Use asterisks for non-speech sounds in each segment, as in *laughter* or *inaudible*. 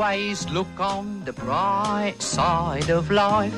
always look on the bright side of life.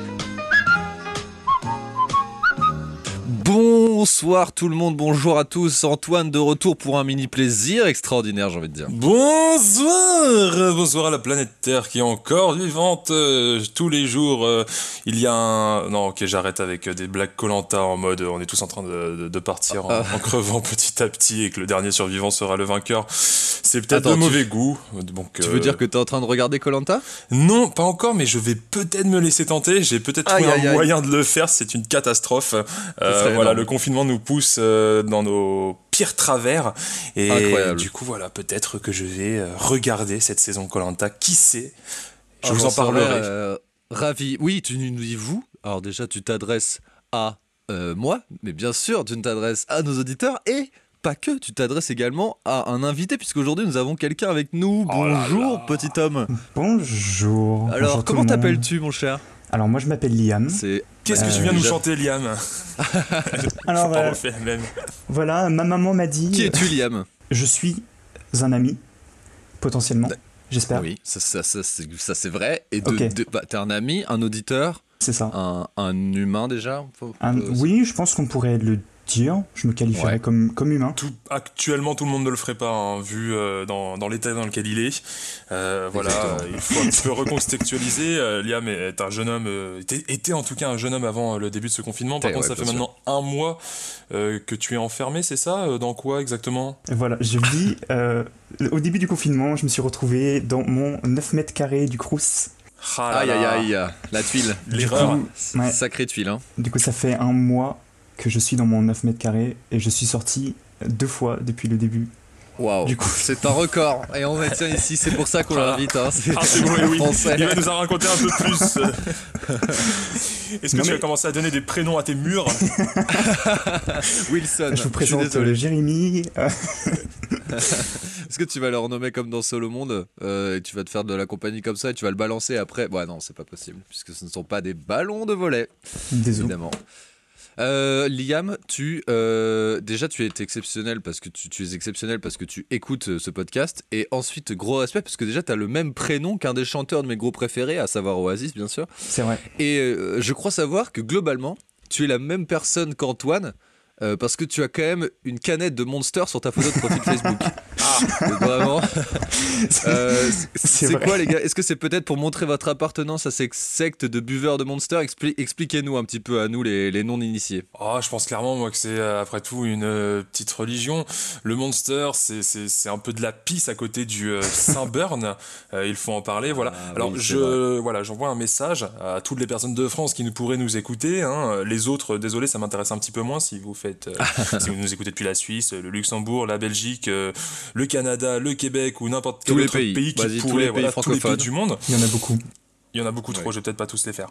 Bonsoir tout le monde, bonjour à tous. Antoine de retour pour un mini plaisir extraordinaire, j'ai envie de dire. Bonsoir Bonsoir à la planète Terre qui est encore vivante. Euh, tous les jours, euh, il y a un... Non, ok, j'arrête avec euh, des blagues Colanta en mode on est tous en train de, de- de partir en, Ah. en crevant *laughs* petit à petit et que le dernier survivant sera le vainqueur. C'est peut-être de tu- mauvais goût. Donc, Tu euh, veux dire que t'es en train de regarder Colanta? Non, pas encore, mais je vais peut-être me laisser tenter. J'ai peut-être trouvé Aïe, un aïe. moyen de le faire. C'est une catastrophe. Voilà, le confinement nous pousse euh, dans nos pires travers. Et Incroyable. du coup, voilà, peut-être que je vais euh, regarder cette saison Colanta. Qui sait? Je Ah, vous en parlerai. euh, ravi. Oui, tu nous dis vous. Alors déjà, tu t'adresses à euh, moi, mais bien sûr, tu t'adresses à nos auditeurs et pas que, tu t'adresses également à un invité, puisqu'aujourd'hui nous avons quelqu'un avec nous. Oh là Bonjour, là. petit homme. Bonjour. Alors, Bonjour comment t'appelles-tu, mon cher? Alors, moi, je m'appelle Liam. C'est Qu'est-ce que Euh, tu viens nous déjà- chanter, Liam *laughs* Alors, Pas euh, même. voilà, ma maman m'a dit qui es-tu, Liam je suis un ami, potentiellement. J'espère. Oui, ça, ça, ça, c'est ça, c'est vrai. Et de, bah, t'es un ami, un auditeur, C'est ça. un, un humain déjà. Faut- Un- oui, je pense qu'on pourrait le dire. Je me qualifierais Ouais. comme, comme humain. Tout, actuellement, tout le monde ne le ferait pas, hein, vu euh, dans, dans l'état dans lequel il est. Euh, voilà, il faut un petit peu recontextualiser. Euh, Liam est un jeune homme, euh, était, était en tout cas un jeune homme avant le début de ce confinement. Par Ouais, contre, ça fait sûr. maintenant un mois euh, que tu es enfermé, c'est ça Dans quoi exactement? Voilà, je vis. euh, au début du confinement, je me suis retrouvé dans mon 9 mètres carrés du Crous. Ah Aïe aïe aïe, la tuile. L'erreur. Du coup, ouais. Sacrée tuile, hein. Du coup, ça fait un mois que je suis dans mon 9 mètres carrés et je suis sorti deux fois depuis le début. Waouh. Du coup- c'est un record. Et on tient ici, c'est pour ça qu'on l'invite. Hein. C'est Ah, c'est bon, oui. français. Il va nous en raconter un peu plus. Est-ce que Non, tu mais- vas commencer à donner des prénoms à tes murs *laughs* Wilson. je vous présente désolé. euh, Jérémy. *laughs* Est-ce que tu vas le renommer comme dans Solo Monde euh, et tu vas te faire de la compagnie comme ça et tu vas le balancer après? Ouais, non, c'est pas possible puisque ce ne sont pas des ballons de volet, Désolé. évidemment. Euh, Liam, tu euh, déjà tu es exceptionnel parce que tu, tu es exceptionnel parce que tu écoutes euh, ce podcast et ensuite gros respect parce que déjà tu as le même prénom qu'un des chanteurs de mes groupes préférés, à savoir Oasis bien sûr. C'est vrai. Et euh, je crois savoir que globalement, tu es la même personne qu'Antoine. Euh, parce que tu as quand même une canette de Monster sur ta photo de profil Facebook. *laughs* Ah, vraiment. *laughs* Euh, c'est- quoi les gars? Est-ce que c'est peut-être pour montrer votre appartenance à cette secte de buveurs de Monster? Expli- Expliquez-nous un petit peu à nous les, les non-initiés. Oh, je pense clairement, moi, que c'est euh, après tout une euh, petite religion. Le Monster, c'est- un peu de la pisse à côté du euh, Saint Burn. *laughs* Euh, il faut en parler, voilà. Ah, Alors, oui, je voilà, j'envoie un message à toutes les personnes de France qui nous pourraient nous écouter. hein. Les autres, désolé, ça m'intéresse un petit peu moins si vous faites, euh, *laughs* si vous nous écoutez depuis la Suisse, le Luxembourg, la Belgique, euh, le Canada, le Québec ou n'importe quel autre pays. pays, qui tous pourrait, les pays voilà, tous les pays du monde. Il y en a beaucoup. Il y en a beaucoup trop, Ouais. je vais peut-être pas tous les faire.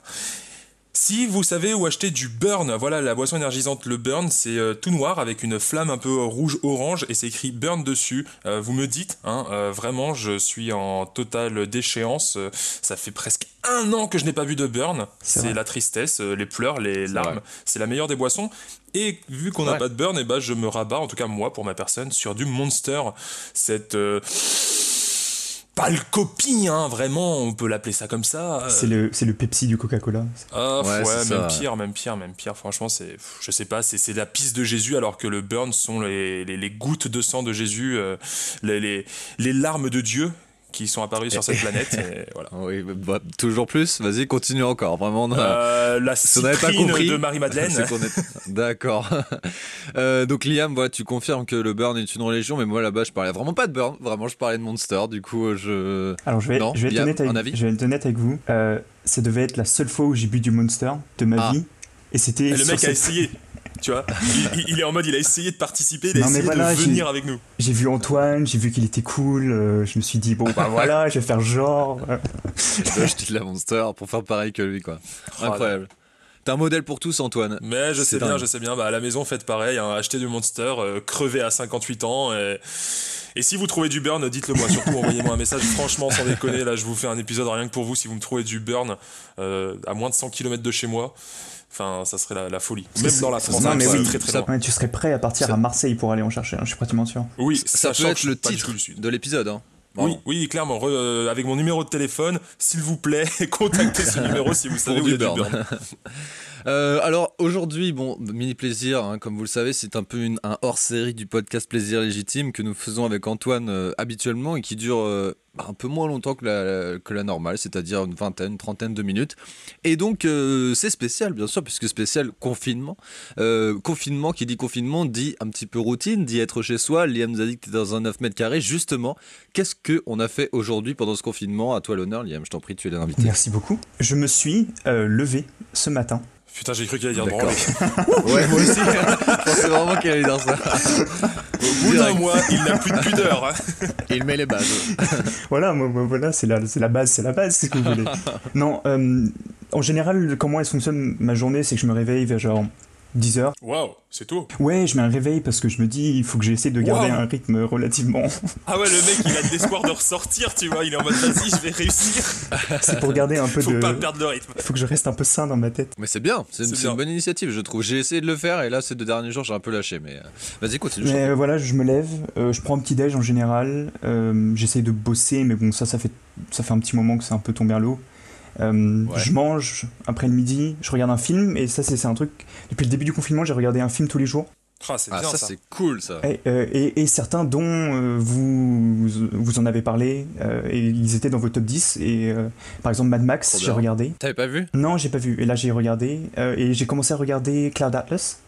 Si vous savez où acheter du burn, voilà la boisson énergisante, le burn, c'est euh, tout noir avec une flamme un peu rouge-orange et c'est écrit burn dessus. Euh, vous me dites, hein, euh, vraiment, je suis en totale déchéance. Ça fait presque un an que je n'ai pas vu de burn. C'est la tristesse, les pleurs, les larmes. C'est la meilleure des boissons. Et vu qu'on n'a pas de burn, et ben je me rabats, en tout cas moi pour ma personne, sur du Monster. Cette pas le copie, hein, vraiment, on peut l'appeler ça comme ça. C'est le, c'est le Pepsi du Coca-Cola. Ah, Ouais, ouais, c'est ça, même ouais. pire, même pire, même pire. Franchement, c'est, je sais pas, c'est, c'est la piste de Jésus, alors que le burn sont les, les, les gouttes de sang de Jésus, euh, les, les, les larmes de Dieu qui sont apparues sur cette *laughs* planète. et voilà. Oui, bah, toujours plus. Vas-y, continue encore. Vraiment. on a- Euh, la n'avait pas compris, de Marie-Madeleine. *laughs* est- D'accord. *laughs* Euh, donc Liam, voilà, tu confirmes que le burn est une religion, mais moi là-bas, je parlais vraiment pas de burn. Vraiment, je parlais de Monster. Du coup, euh, je. Alors je vais, Non, je vais, être, Liam, avec, avis je vais être honnête avec vous. Euh, ça devait être la seule fois où j'ai bu du Monster de ma Ah. vie. Et c'était. Le mec a cette- essayé. Tu vois, il, est en mode, il a essayé de participer, il a Non, mais essayé voilà, de j'ai- venir avec nous. J'ai vu Antoine, j'ai vu qu'il était cool. euh, je me suis dit, bon, bah *laughs* voilà, je vais faire genre. Je dois acheter de la Monster pour faire pareil que lui, quoi. Oh, Incroyable. T'es un modèle pour tous, Antoine. Mais je sais bien, je sais bien. Bah, à la maison, faites pareil. Hein, achetez du Monster, euh, crevez à 58 ans. Et, et si vous trouvez du burn, dites-le moi. Surtout, envoyez-moi un message. Franchement, sans déconner, là, je vous fais un épisode rien que pour vous. Si vous me trouvez du burn euh, à moins de 100 km de chez moi, enfin, ça serait la, la folie. Même dans la France, non, mais c'est oui, très très ça- loin. Tu serais prêt à partir Ça- à Marseille pour aller en chercher, hein, je suis pratiquement sûr. Oui, Ça sachant peut que être le titre de l'épisode. hein. Oui, oui, clairement. Re- euh, avec mon numéro de téléphone, s'il vous plaît, *laughs* contactez ce *laughs* numéro si vous savez où il y a du du burn. *laughs* Euh, alors aujourd'hui, bon, mini plaisir, hein, comme vous le savez, c'est un peu un hors-série du podcast Plaisir légitime que nous faisons avec Antoine euh, habituellement et qui dure euh, bah, un peu moins longtemps que la, que la normale, c'est-à-dire une vingtaine, trentaine de minutes. Et donc c'est spécial, bien sûr, puisque spécial confinement. Confinement, qui dit confinement, dit un petit peu routine, dit être chez soi. Liam nous a dit que tu dans un 9 mètres carrés. Justement, qu'est-ce qu'on a fait aujourd'hui pendant ce confinement? À toi l'honneur, Liam, je t'en prie, tu es l'invité. Merci beaucoup. Je me suis levé ce matin. Putain, j'ai cru qu'il allait dire branler. *laughs* Ouais, moi aussi. *laughs* je pensais vraiment qu'elle allait dire ça. Au bout d'un mois, il n'a plus de pudeur. hein. Il met les bases. *laughs* Voilà, moi, moi, voilà, c'est la, c'est la base, c'est la base, c'est ce que vous voulez. non, euh, en général, comment elle fonctionne ma journée, c'est que je me réveille vers genre 10h. Waouh, c'est tout. Ouais, je mets un réveil parce que je me dis, il faut que j'essaie de garder Wow. un rythme relativement. *laughs* Ah ouais, le mec, il a de l'espoir de ressortir, tu vois. Il est en mode, vas-y, je vais réussir. *laughs* c'est pour garder un peu *laughs* Faut de. pas perdre le rythme. Il faut que je reste un peu sain dans ma tête. Mais c'est bien, c'est une, bonne initiative, je trouve. J'ai essayé de le faire et là, ces deux derniers jours, j'ai un peu lâché. Mais euh, vas-y, continue. Mais euh, voilà, je me lève, euh, je prends un petit déj en général, euh, j'essaye de bosser, mais bon, ça, ça fait, ça fait un petit moment que c'est un peu tombé à l'eau. Euh, Ouais. Je mange après le midi, je regarde un film, et ça, c'est un truc. Depuis le début du confinement, j'ai regardé un film tous les jours. Ah, c'est Ah, bien ça, ça. c'est cool ça. Et, euh, et- et certains dont euh, vous, vous en avez parlé, euh, et ils étaient dans vos top 10. Et euh, par exemple, Mad Max, j'ai regardé. T'avais pas vu? Non, j'ai pas vu. Et là, j'ai regardé. euh, et j'ai commencé à regarder Cloud Atlas.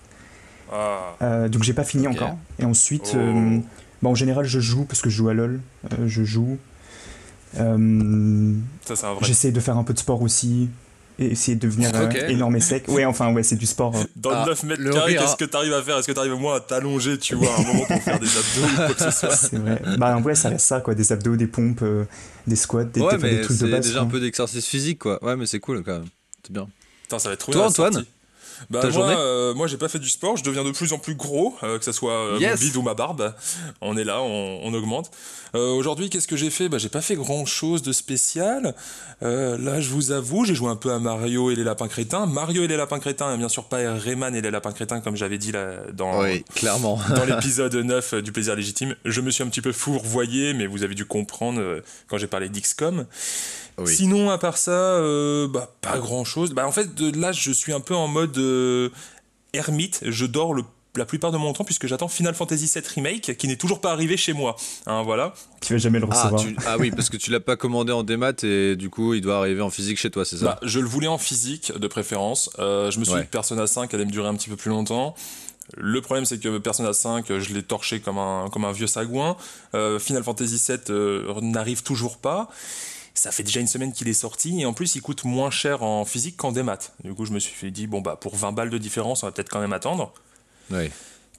Ah. Euh, donc, j'ai pas fini encore. Et ensuite, Oh. euh, bah, en général, je joue parce que je joue à LoL. Euh, je joue. Euh, Ça, c'est un vrai. J'essaie de faire un peu de sport aussi. Et essayer de devenir euh, Ok. énorme et sec. Ouais, enfin, ouais, c'est du sport. euh. Dans Ah, 9 mètres le carrés, qu'est-ce que t'arrives à faire? Est-ce que t'arrives au moins à t'allonger, tu vois, à un moment pour faire des abdos ou quoi que ce soit? C'est vrai. Bah, en vrai, ça reste ça, quoi. Des abdos, des pompes, euh, des squats, des, Ouais, des- des mais trucs de c'est base. déjà quoi. un peu d'exercice physique, quoi. Ouais, mais c'est cool quand même. C'est bien. Putain, ça va être trop Toi, Antoine sortie. Bah, Ta moi, euh, moi j'ai pas fait du sport, je deviens de plus en plus gros, euh, que ça soit euh, Yes. mon bide ou ma barbe. On est là, on, on augmente. Euh, Aujourd'hui, qu'est-ce que j'ai fait? Bah, J'ai pas fait grand chose de spécial. Euh, là, je vous avoue, j'ai joué un peu à Mario et les lapins crétins. Mario et les lapins crétins, et bien sûr pas Rayman et les lapins crétins, comme j'avais dit là, dans, Oui, clairement. *laughs* dans *laughs* l'épisode 9 du plaisir légitime. Je me suis un petit peu fourvoyé, mais vous avez dû comprendre euh, quand j'ai parlé d'XCOM. Oui. Sinon, à part ça, euh, bah, pas grand chose. Bah, en fait, de là, je suis un peu en mode euh, ermite. Je dors le- la plupart de mon temps puisque j'attends Final Fantasy VII Remake qui n'est toujours pas arrivé chez moi. Hein, voilà. Tu vas jamais le Ah, recevoir. tu- ah oui, parce que tu l'as pas commandé en démat et du coup, il doit arriver en physique chez toi, c'est ça Bah, je le voulais en physique de préférence. Euh, je me suis Ouais. dit que Persona 5 allait me durer un petit peu plus longtemps. Le problème, c'est que Persona 5, je l'ai torché comme un, comme un vieux sagouin. Euh, Final Fantasy 7 n'arrive toujours pas. Ça fait déjà une semaine qu'il est sorti et en plus il coûte moins cher en physique qu'en démat. Du coup, je me suis dit, bon, bah, pour 20 balles de différence, on va peut-être quand même attendre. Oui.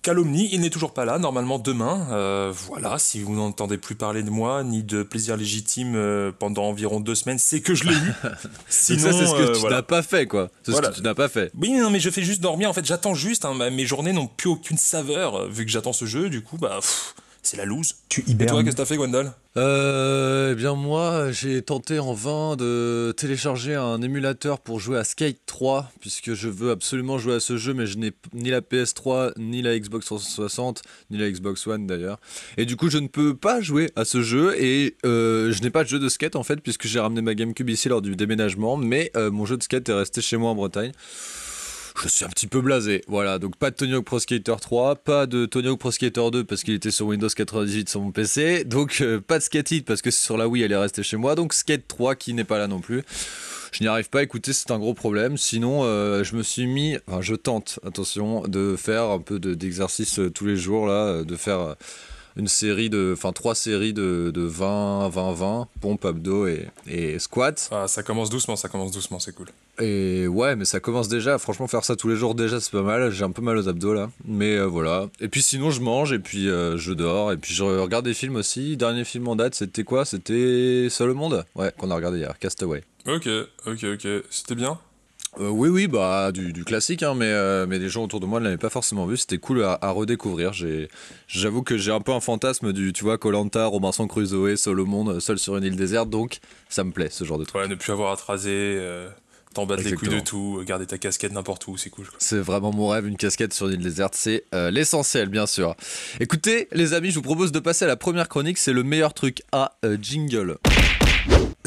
Calomnie, il n'est toujours pas là, normalement demain. Euh, voilà, si vous n'entendez plus parler de moi, ni de plaisir légitime euh, pendant environ deux semaines, c'est que je l'ai eu. *laughs* Sinon, ça, c'est ce que euh, tu voilà. n'as pas fait, quoi. C'est Voilà. ce que tu n'as pas fait. Oui, non, mais je fais juste dormir. En fait, j'attends juste. hein, mes journées n'ont plus aucune saveur vu que j'attends ce jeu. Du coup, bah, pff, c'est la loose. Tu Et toi, hibernes. qu'est-ce que t'as fait, Gwendal Euh, eh bien moi, j'ai tenté en vain de télécharger un émulateur pour jouer à Skate 3, puisque je veux absolument jouer à ce jeu, mais je n'ai ni la PS3, ni la Xbox 360, ni la Xbox One d'ailleurs. Et du coup, je ne peux pas jouer à ce jeu, et euh, je n'ai pas de jeu de skate en fait, puisque j'ai ramené ma GameCube ici lors du déménagement, mais euh, mon jeu de skate est resté chez moi en Bretagne. Je suis un petit peu blasé, voilà. Donc pas de Tony Hawk Pro Skater 3, pas de Tony Hawk Pro Skater 2 parce qu'il était sur Windows 98 sur mon PC, donc euh, pas de Skate It parce que sur la Wii elle est restée chez moi, donc Skate 3 qui n'est pas là non plus. Je n'y arrive pas, écoutez, c'est un gros problème. Sinon, euh, je me suis mis, enfin, je tente, attention, de faire un peu de- d'exercice euh, tous les jours là, de faire une série de, enfin trois séries de, de 20, 20, 20, pompe, abdos et, et squat. ah, Ça commence doucement, ça commence doucement, c'est cool. Et ouais, mais ça commence déjà. Franchement, faire ça tous les jours, déjà, c'est pas mal. J'ai un peu mal aux abdos là. Mais euh, voilà. Et puis sinon, je mange et puis euh, je dors. Et puis je regarde des films aussi. Dernier film en date, c'était quoi? C'était Seul au monde? Ouais, qu'on a regardé hier, Castaway. Ok, ok, ok. C'était bien? Euh, oui, oui, bah du, du classique, hein, mais, euh, mais les gens autour de moi ne l'avaient pas forcément vu. C'était cool à, à redécouvrir. J'avoue que j'ai un peu un fantasme du, tu vois, Colanta, Robinson Crusoe, seul au monde, seul sur une île déserte. Donc, ça me plaît ce genre de truc. Ouais, ne plus avoir à te raser, euh, T'en bats les couilles de tout, garder ta casquette n'importe où, c'est cool. C'est vraiment mon rêve, une casquette sur une île déserte, c'est euh, l'essentiel, bien sûr. Écoutez, les amis, je vous propose de passer à la première chronique, c'est le meilleur truc à euh, jingle.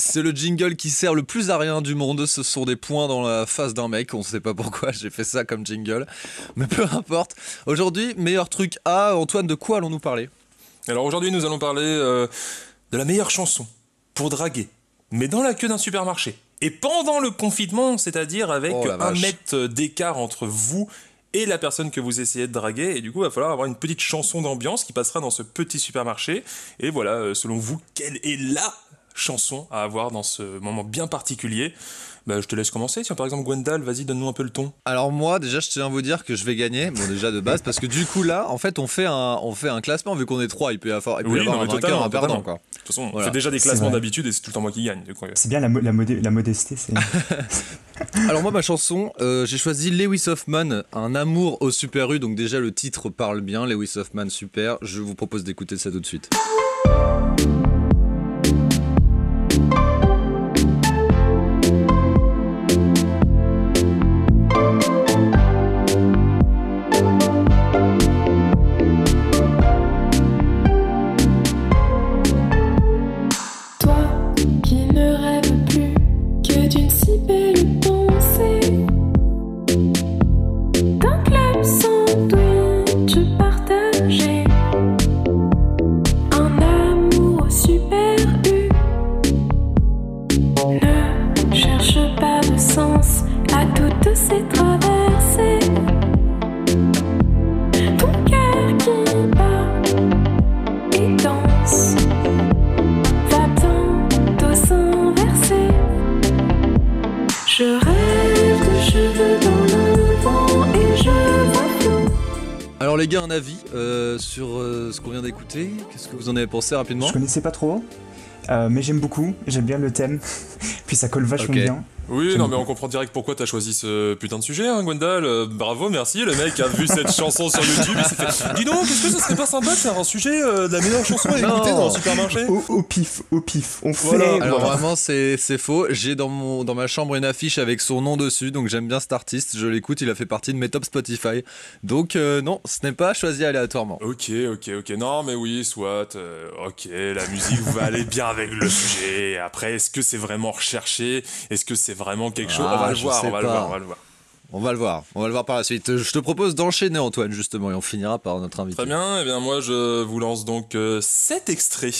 C'est le jingle qui sert le plus à rien du monde. Ce sont des points dans la face d'un mec. On sait pas pourquoi j'ai fait ça comme jingle. Mais peu importe. Aujourd'hui, meilleur truc à. Antoine, de quoi allons-nous parler? Alors aujourd'hui, nous allons parler euh, de la meilleure chanson pour draguer, mais dans la queue d'un supermarché. Et pendant le confinement, c'est-à-dire avec Oh un mètre d'écart entre vous et la personne que vous essayez de draguer. Et du coup, il va falloir avoir une petite chanson d'ambiance qui passera dans ce petit supermarché. Et voilà, euh, selon vous, quelle est la chanson à avoir dans ce moment bien particulier bah, Je te laisse commencer. Tiens, par exemple, Gwendal, vas-y, donne-nous un peu le ton. Alors moi, déjà, je tiens à vous dire que je vais gagner. Bon, déjà de base, parce que du coup là, en fait, on fait un, on fait un classement vu qu'on est trois. Il peut y avoir, il peut y Oui, avoir non, un vainqueur, un perdant, quoi. De toute façon, on Voilà. fait déjà des classements d'habitude et c'est tout le temps moi qui gagne. C'est bien la, mo- la, modé- la modestie. *laughs* Alors moi ma chanson, euh, j'ai choisi Lewis Hoffman, Un amour au Super U, donc déjà le titre parle bien, Lewis Hoffman super, je vous propose d'écouter ça tout de suite. Je connaissais pas trop, euh, mais j'aime beaucoup. J'aime bien le thème. *laughs* Puis ça colle vachement bien. Oui, non, mais on comprend direct pourquoi t'as choisi ce putain de sujet, hein, Gwendal. Euh, bravo, merci. Le mec a vu cette chanson sur YouTube. Il s'est fait. Dis donc, est-ce que ce serait pas sympa de faire un sujet euh, de la meilleure chanson à écouter dans le supermarché? Au, au pif, au pif. On fait. Voilà. Alors voilà. vraiment c'est c'est faux, j'ai dans, mon, dans ma chambre une affiche avec son nom dessus, donc j'aime bien cet artiste, je l'écoute, il a fait partie de mes top Spotify. Donc euh, non, ce n'est pas choisi aléatoirement. Ok, ok, ok. Non, mais oui, soit. euh, ok, la musique va aller bien avec le sujet. Après, est-ce que c'est vraiment recherché? Est-ce que c'est vraiment quelque chose? Ah, On va le je voir, sais on va le voir, on va le voir. On va le voir, on va le voir par la suite. Je te propose d'enchaîner Antoine justement et on finira par notre invité. Très bien, eh bien moi je vous lance donc euh, cet extrait.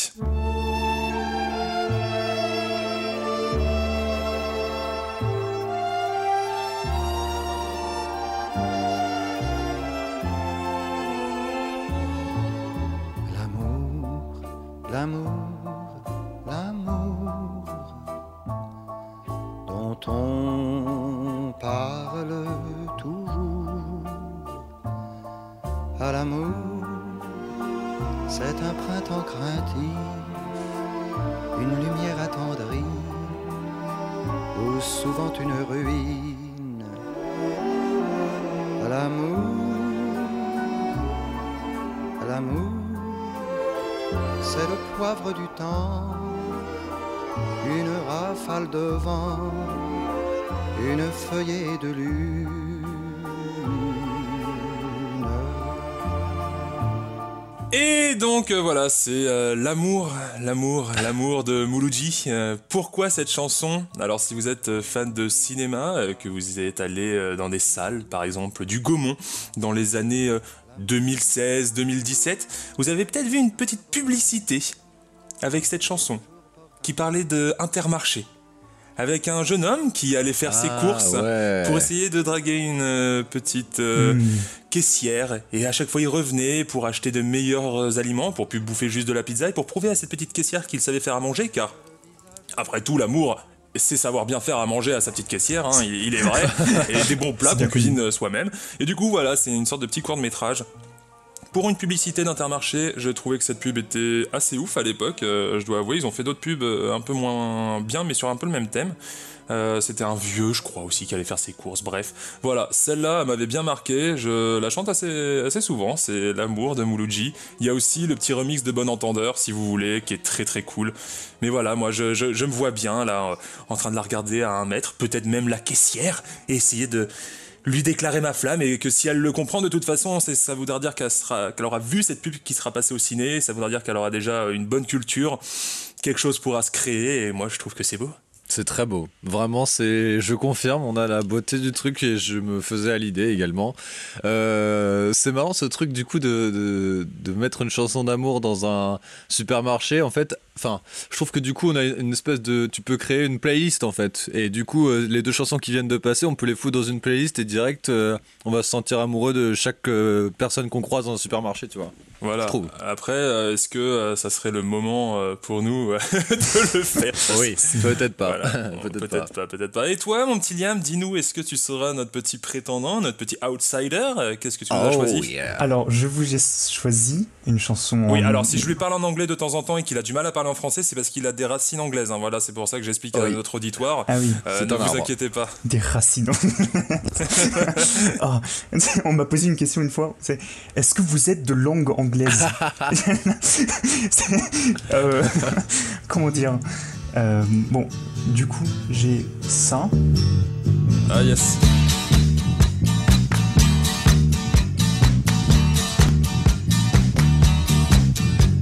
L'amour, c'est un printemps craintif, une lumière attendrie, ou souvent une ruine. L'amour, l'amour c'est le poivre du temps, une rafale de vent, une feuillée de lune. Et donc euh, voilà, c'est euh, l'amour, l'amour, l'amour de Mouloudji. Euh, pourquoi cette chanson? Alors si vous êtes fan de cinéma, que vous êtes allé dans des salles, par exemple du Gaumont, dans les années euh, 2016-2017, vous avez peut-être vu une petite publicité avec cette chanson qui parlait de Intermarché, avec un jeune homme qui allait faire ses Ah, courses ouais. pour essayer de draguer une euh, petite euh, Hmm. caissière et à chaque fois il revenait pour acheter de meilleurs euh, aliments pour plus bouffer juste de la pizza et pour prouver à cette petite caissière qu'il savait faire à manger car après tout l'amour c'est savoir bien faire à manger à sa petite caissière, hein, il, il est vrai, *laughs* et des bons plats qu'on cuisine soi-même. Et du coup, voilà, c'est une sorte de petit court de métrage Pour une publicité d'Intermarché, je trouvais que cette pub était assez ouf à l'époque. euh, je dois avouer, ils ont fait d'autres pubs euh, un peu moins bien, mais sur un peu le même thème. Euh, C'était un vieux, je crois aussi, qui allait faire ses courses. Bref, voilà, celle-là elle m'avait bien marqué. Je la chante assez, assez souvent. C'est l'amour de Mouloudji. Il y a aussi le petit remix de Bon Entendeur, si vous voulez, qui est très très cool. Mais voilà, moi je, je, me vois bien là, en train de la regarder à un mètre, peut-être même la caissière, et essayer de lui déclarer ma flamme et que si elle le comprend de toute façon ça voudra dire qu'elle aura vu cette pub qui sera passée au ciné ça voudra dire qu'elle aura déjà une bonne culture quelque chose pourra se créer et moi je trouve que c'est beau C'est très beau. Vraiment, c'est. Je confirme, on a la beauté du truc et je me faisais à l'idée également. Euh, c'est marrant ce truc du coup de, de, de mettre une chanson d'amour dans un supermarché. En fait, enfin, je trouve que du coup, on a une espèce de. Tu peux créer une playlist en fait. Et du coup, euh, les deux chansons qui viennent de passer, on peut les foutre dans une playlist et direct, euh, on va se sentir amoureux de chaque personne qu'on croise dans un supermarché, tu vois. voilà après est-ce que ça serait le moment pour nous *laughs* de le faire? Oui, peut-être pas. Voilà. *laughs* Peut-être pas. pas, peut-être pas. Et toi, mon petit Liam, dis-nous, est-ce que tu seras notre petit prétendant, notre petit outsider? Euh, Qu'est-ce que tu nous as Oh, choisi? yeah. Alors, je vous ai choisi une chanson. Oui, en- alors si je lui parle en anglais de temps en temps et qu'il a du mal à parler en français, c'est parce qu'il a des racines anglaises. hein. Voilà, c'est pour ça que j'explique à notre auditoire. Ah oui, Euh, ne vous arbre. inquiétez pas. des racines. *laughs* Ah, *laughs* on m'a posé une question une fois. C'est est-ce que vous êtes de langue anglaise? Euh, Comment dire? Euh, Bon, du coup, j'ai ça. Ah yes.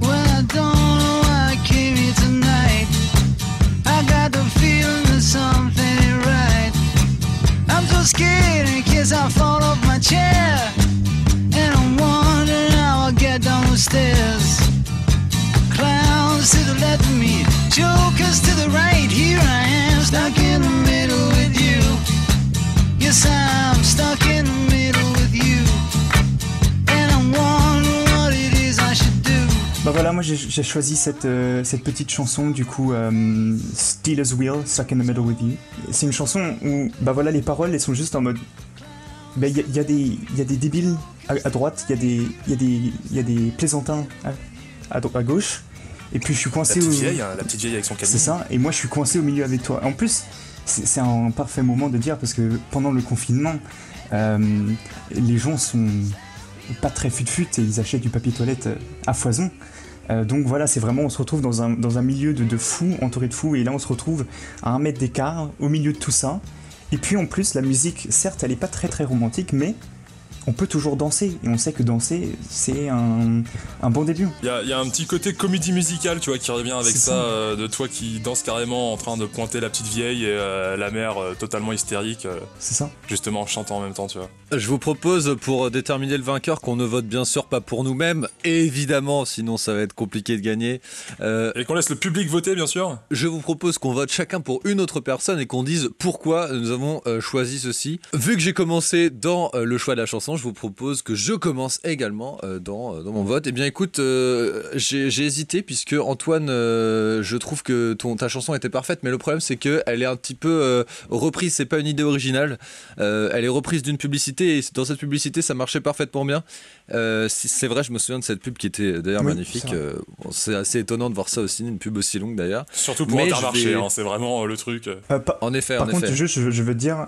Well, I don't know why I came here tonight. I got the feeling that something ain't right. I'm so scared in case I fall off my chair. And I'm wondering how I'll get down the stairs. To the left of me, jokers to the right. Here I am, stuck in the middle with you. Yes, I'm stuck in the middle with you. And I'm wondering what it is I should do. Bah voilà, moi j'ai choisi cette, euh, cette petite chanson du coup, euh, Steelers Wheel, Stuck in the Middle with You. C'est une chanson où, bah voilà, les paroles elles sont juste en mode. Bah il y, a- il y il y a des débiles à, à droite, il y, y, a des- y plaisantins à, à, à gauche, et puis je suis La coincé petite au. vieille, hein, la petite vieille avec son camion. C'est ça, et moi je suis coincé au milieu avec toi. En plus, c'est c'est un parfait moment de dire parce que pendant le confinement, euh, les gens sont pas très fut-fut et ils achètent du papier toilette euh, à foison. Euh, donc voilà, c'est vraiment, on se retrouve dans un, dans un milieu de, de fous, entouré de fous, et là on se retrouve à un mètre d'écart, au milieu de tout ça. Et puis en plus, la musique, certes, elle est pas très très romantique, mais on peut toujours danser, et on sait que danser, c'est un, un bon début. Il y a, il y a un petit côté comédie musicale, tu vois, qui revient avec ça, ça. euh, de toi qui danse carrément en train de pointer la petite vieille et euh, la mère euh, totalement hystérique, euh, C'est ça justement en chantant en même temps, tu vois. Je vous propose pour déterminer le vainqueur qu'on ne vote bien sûr pas pour nous-mêmes, évidemment, sinon ça va être compliqué de gagner. Euh, Et qu'on laisse le public voter, bien sûr. je vous propose qu'on vote chacun pour une autre personne et qu'on dise pourquoi nous avons euh, choisi ceci. Vu que j'ai commencé dans euh, le choix de la chanson, je vous propose que je commence également euh, dans, euh, dans mon vote. Eh bien écoute, euh, j'ai j'ai hésité puisque Antoine, euh, je trouve que ton, ta chanson était parfaite, mais le problème c'est qu'elle est un petit peu euh, reprise, c'est pas une idée originale. Euh, elle est reprise d'une publicité et dans cette publicité ça marchait parfaitement bien. Euh, c'est vrai, je me souviens de cette pub qui était d'ailleurs Oui, magnifique. c'est vrai. Euh, bon, c'est assez étonnant de voir ça aussi, une pub aussi longue d'ailleurs. Surtout pour Mais Intermarché, vais- hein, c'est vraiment euh, le truc. Euh, En effet, Par en contre, effet. juste, je, je veux dire,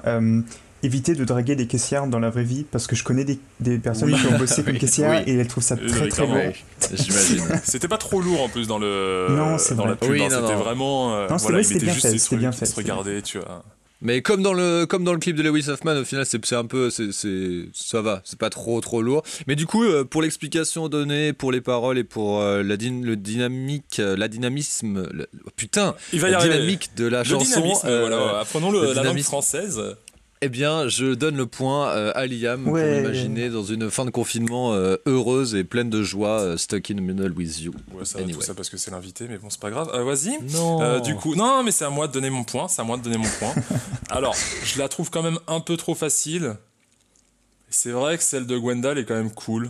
euh, évitez de draguer des caissières dans la vraie vie parce que je connais des, des personnes Oui. qui ont bossé comme *laughs* Oui, caissières oui. et elles trouvent ça Oui, très très bon. J'imagine. *laughs* C'était pas trop lourd en plus dans le Non, c'est dans vrai. la pub. Hein, non, c'était non. vraiment. euh, Non, c'était- voilà, ouais, ils c'était bien juste fait, des c'était bien fait, se c'était bien regardaient, tu vois. Mais comme dans le comme dans le clip de Lewis Hoffman, au final, c'est c'est un peu c'est c'est ça va, c'est pas trop trop lourd. Mais du coup, euh, pour l'explication donnée, pour les paroles et pour euh, la dyn- le dynamique, euh, la dynamisme, le- putain, Il va y la arriver. dynamique de la Le chanson. euh, voilà, apprenons le- le la langue française. Eh bien, je donne le point euh, à Liam Ouais. pour imaginer dans une fin de confinement euh, heureuse et pleine de joie, euh, stuck in the middle with you. Ouais, ça va Anyway. tout ça parce que c'est l'invité, mais bon, c'est pas grave. Euh, Vas-y. Non. Euh, du coup, non, mais c'est à moi de donner mon point. C'est à moi de donner mon point. *laughs* Alors, je la trouve quand même un peu trop facile. C'est vrai que celle de Gwendal est quand même cool.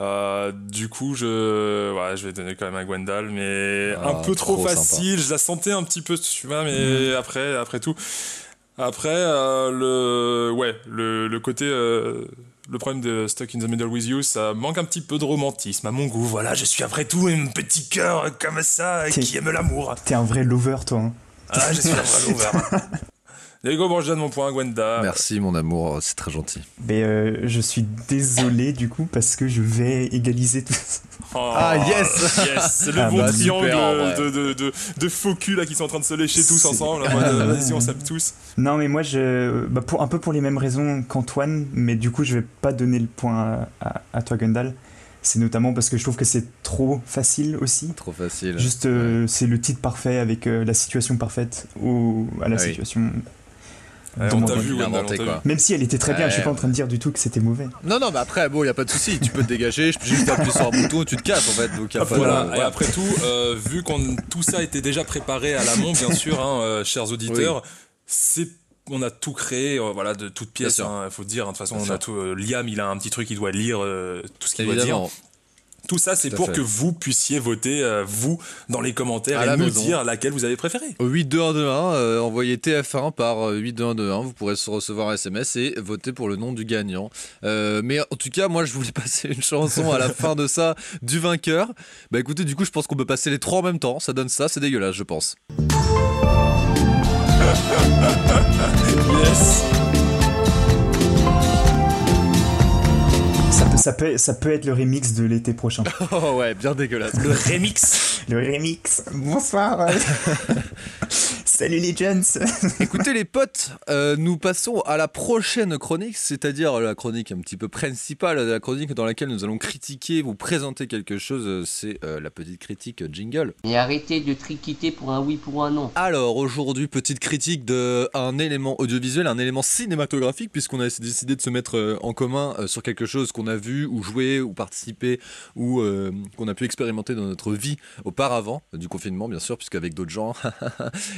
Euh, du coup, je, ouais, je vais donner quand même à Gwendal, mais Ah, un peu trop, trop sympa. facile. Je la sentais un petit peu, tu vois, mais après, après tout, après euh, le, ouais, le, le côté, euh, le problème de Stuck in the Middle with You, ça manque un petit peu de romantisme à mon goût. Voilà, je suis après tout un petit cœur comme ça qui aime l'amour. T'es un vrai lover, toi. hein. Ah, je suis un vrai lover. *laughs* Diego, bon, je donne mon point à Gwenda. Merci mon amour, c'est très gentil. Mais euh, je suis désolé du coup parce que je vais égaliser tout ça. Oh, Ah, yes Yes C'est le Ah, bon bah, triangle super, de, de, de, de faux culs là qui sont en train de se lécher tous ensemble. en mode, euh, Vas-y, on s'aime tous. Non, mais moi, je, bah, pour, un peu pour les mêmes raisons qu'Antoine, mais du coup, je vais pas donner le point à, à, à toi, Gundal. C'est notamment parce que je trouve que c'est trop facile aussi. Trop facile. Juste, euh, c'est le titre parfait avec euh, la situation parfaite ou à la Ah oui. Ouais, on t'a vu, on inventé, quoi. Même si elle était très bien, Ouais, je suis pas en ouais. train de dire du tout que c'était mauvais. Non, non, mais après, bon, il a pas de souci. Tu peux te dégager, je peux juste appuyer sur un bouton et tu te casses en fait. Donc, y a pas voilà. de- Et après tout, euh, vu qu'on tout ça était déjà préparé à l'amont, bien sûr, hein, euh, chers auditeurs, c'est on a tout créé, euh, voilà, de toutes pièces. Il faut dire. hein, De toute façon, Bien on sûr. a tout. euh, Liam, il a un petit truc, il doit lire euh, tout ce qu'il doit dire. Tout ça, c'est pour fait. que vous puissiez voter, euh, vous, dans les commentaires À et nous maison. dire laquelle vous avez préférée. Au 82121, euh, envoyez TF1 par euh, 82121, vous pourrez se recevoir un SMS et voter pour le nom du gagnant. Euh, mais en tout cas, moi je voulais *laughs* passer une chanson à la fin de ça du vainqueur. Bah écoutez, du coup, je pense qu'on peut passer les trois en même temps, ça donne ça, c'est dégueulasse, je pense. *laughs* Yes. Ça peut, ça, être le remix de l'été prochain. *laughs* Oh ouais, bien dégueulasse. Le remix. *laughs* le remix Bonsoir *laughs* Salut les jeunes *laughs* Écoutez les potes, euh, nous passons à la prochaine chronique, c'est-à-dire la chronique un petit peu principale, la chronique dans laquelle nous allons critiquer, vous présenter quelque chose, euh, c'est euh, la petite critique jingle. Et arrêtez de triquiter pour un oui pour un non. Alors aujourd'hui, petite critique d'un élément audiovisuel, un élément cinématographique, puisqu'on a décidé de se mettre en commun sur quelque chose qu'on a vu ou joué ou participé ou euh, qu'on a pu expérimenter dans notre vie auparavant, du confinement bien sûr, puisqu'avec d'autres gens. *laughs*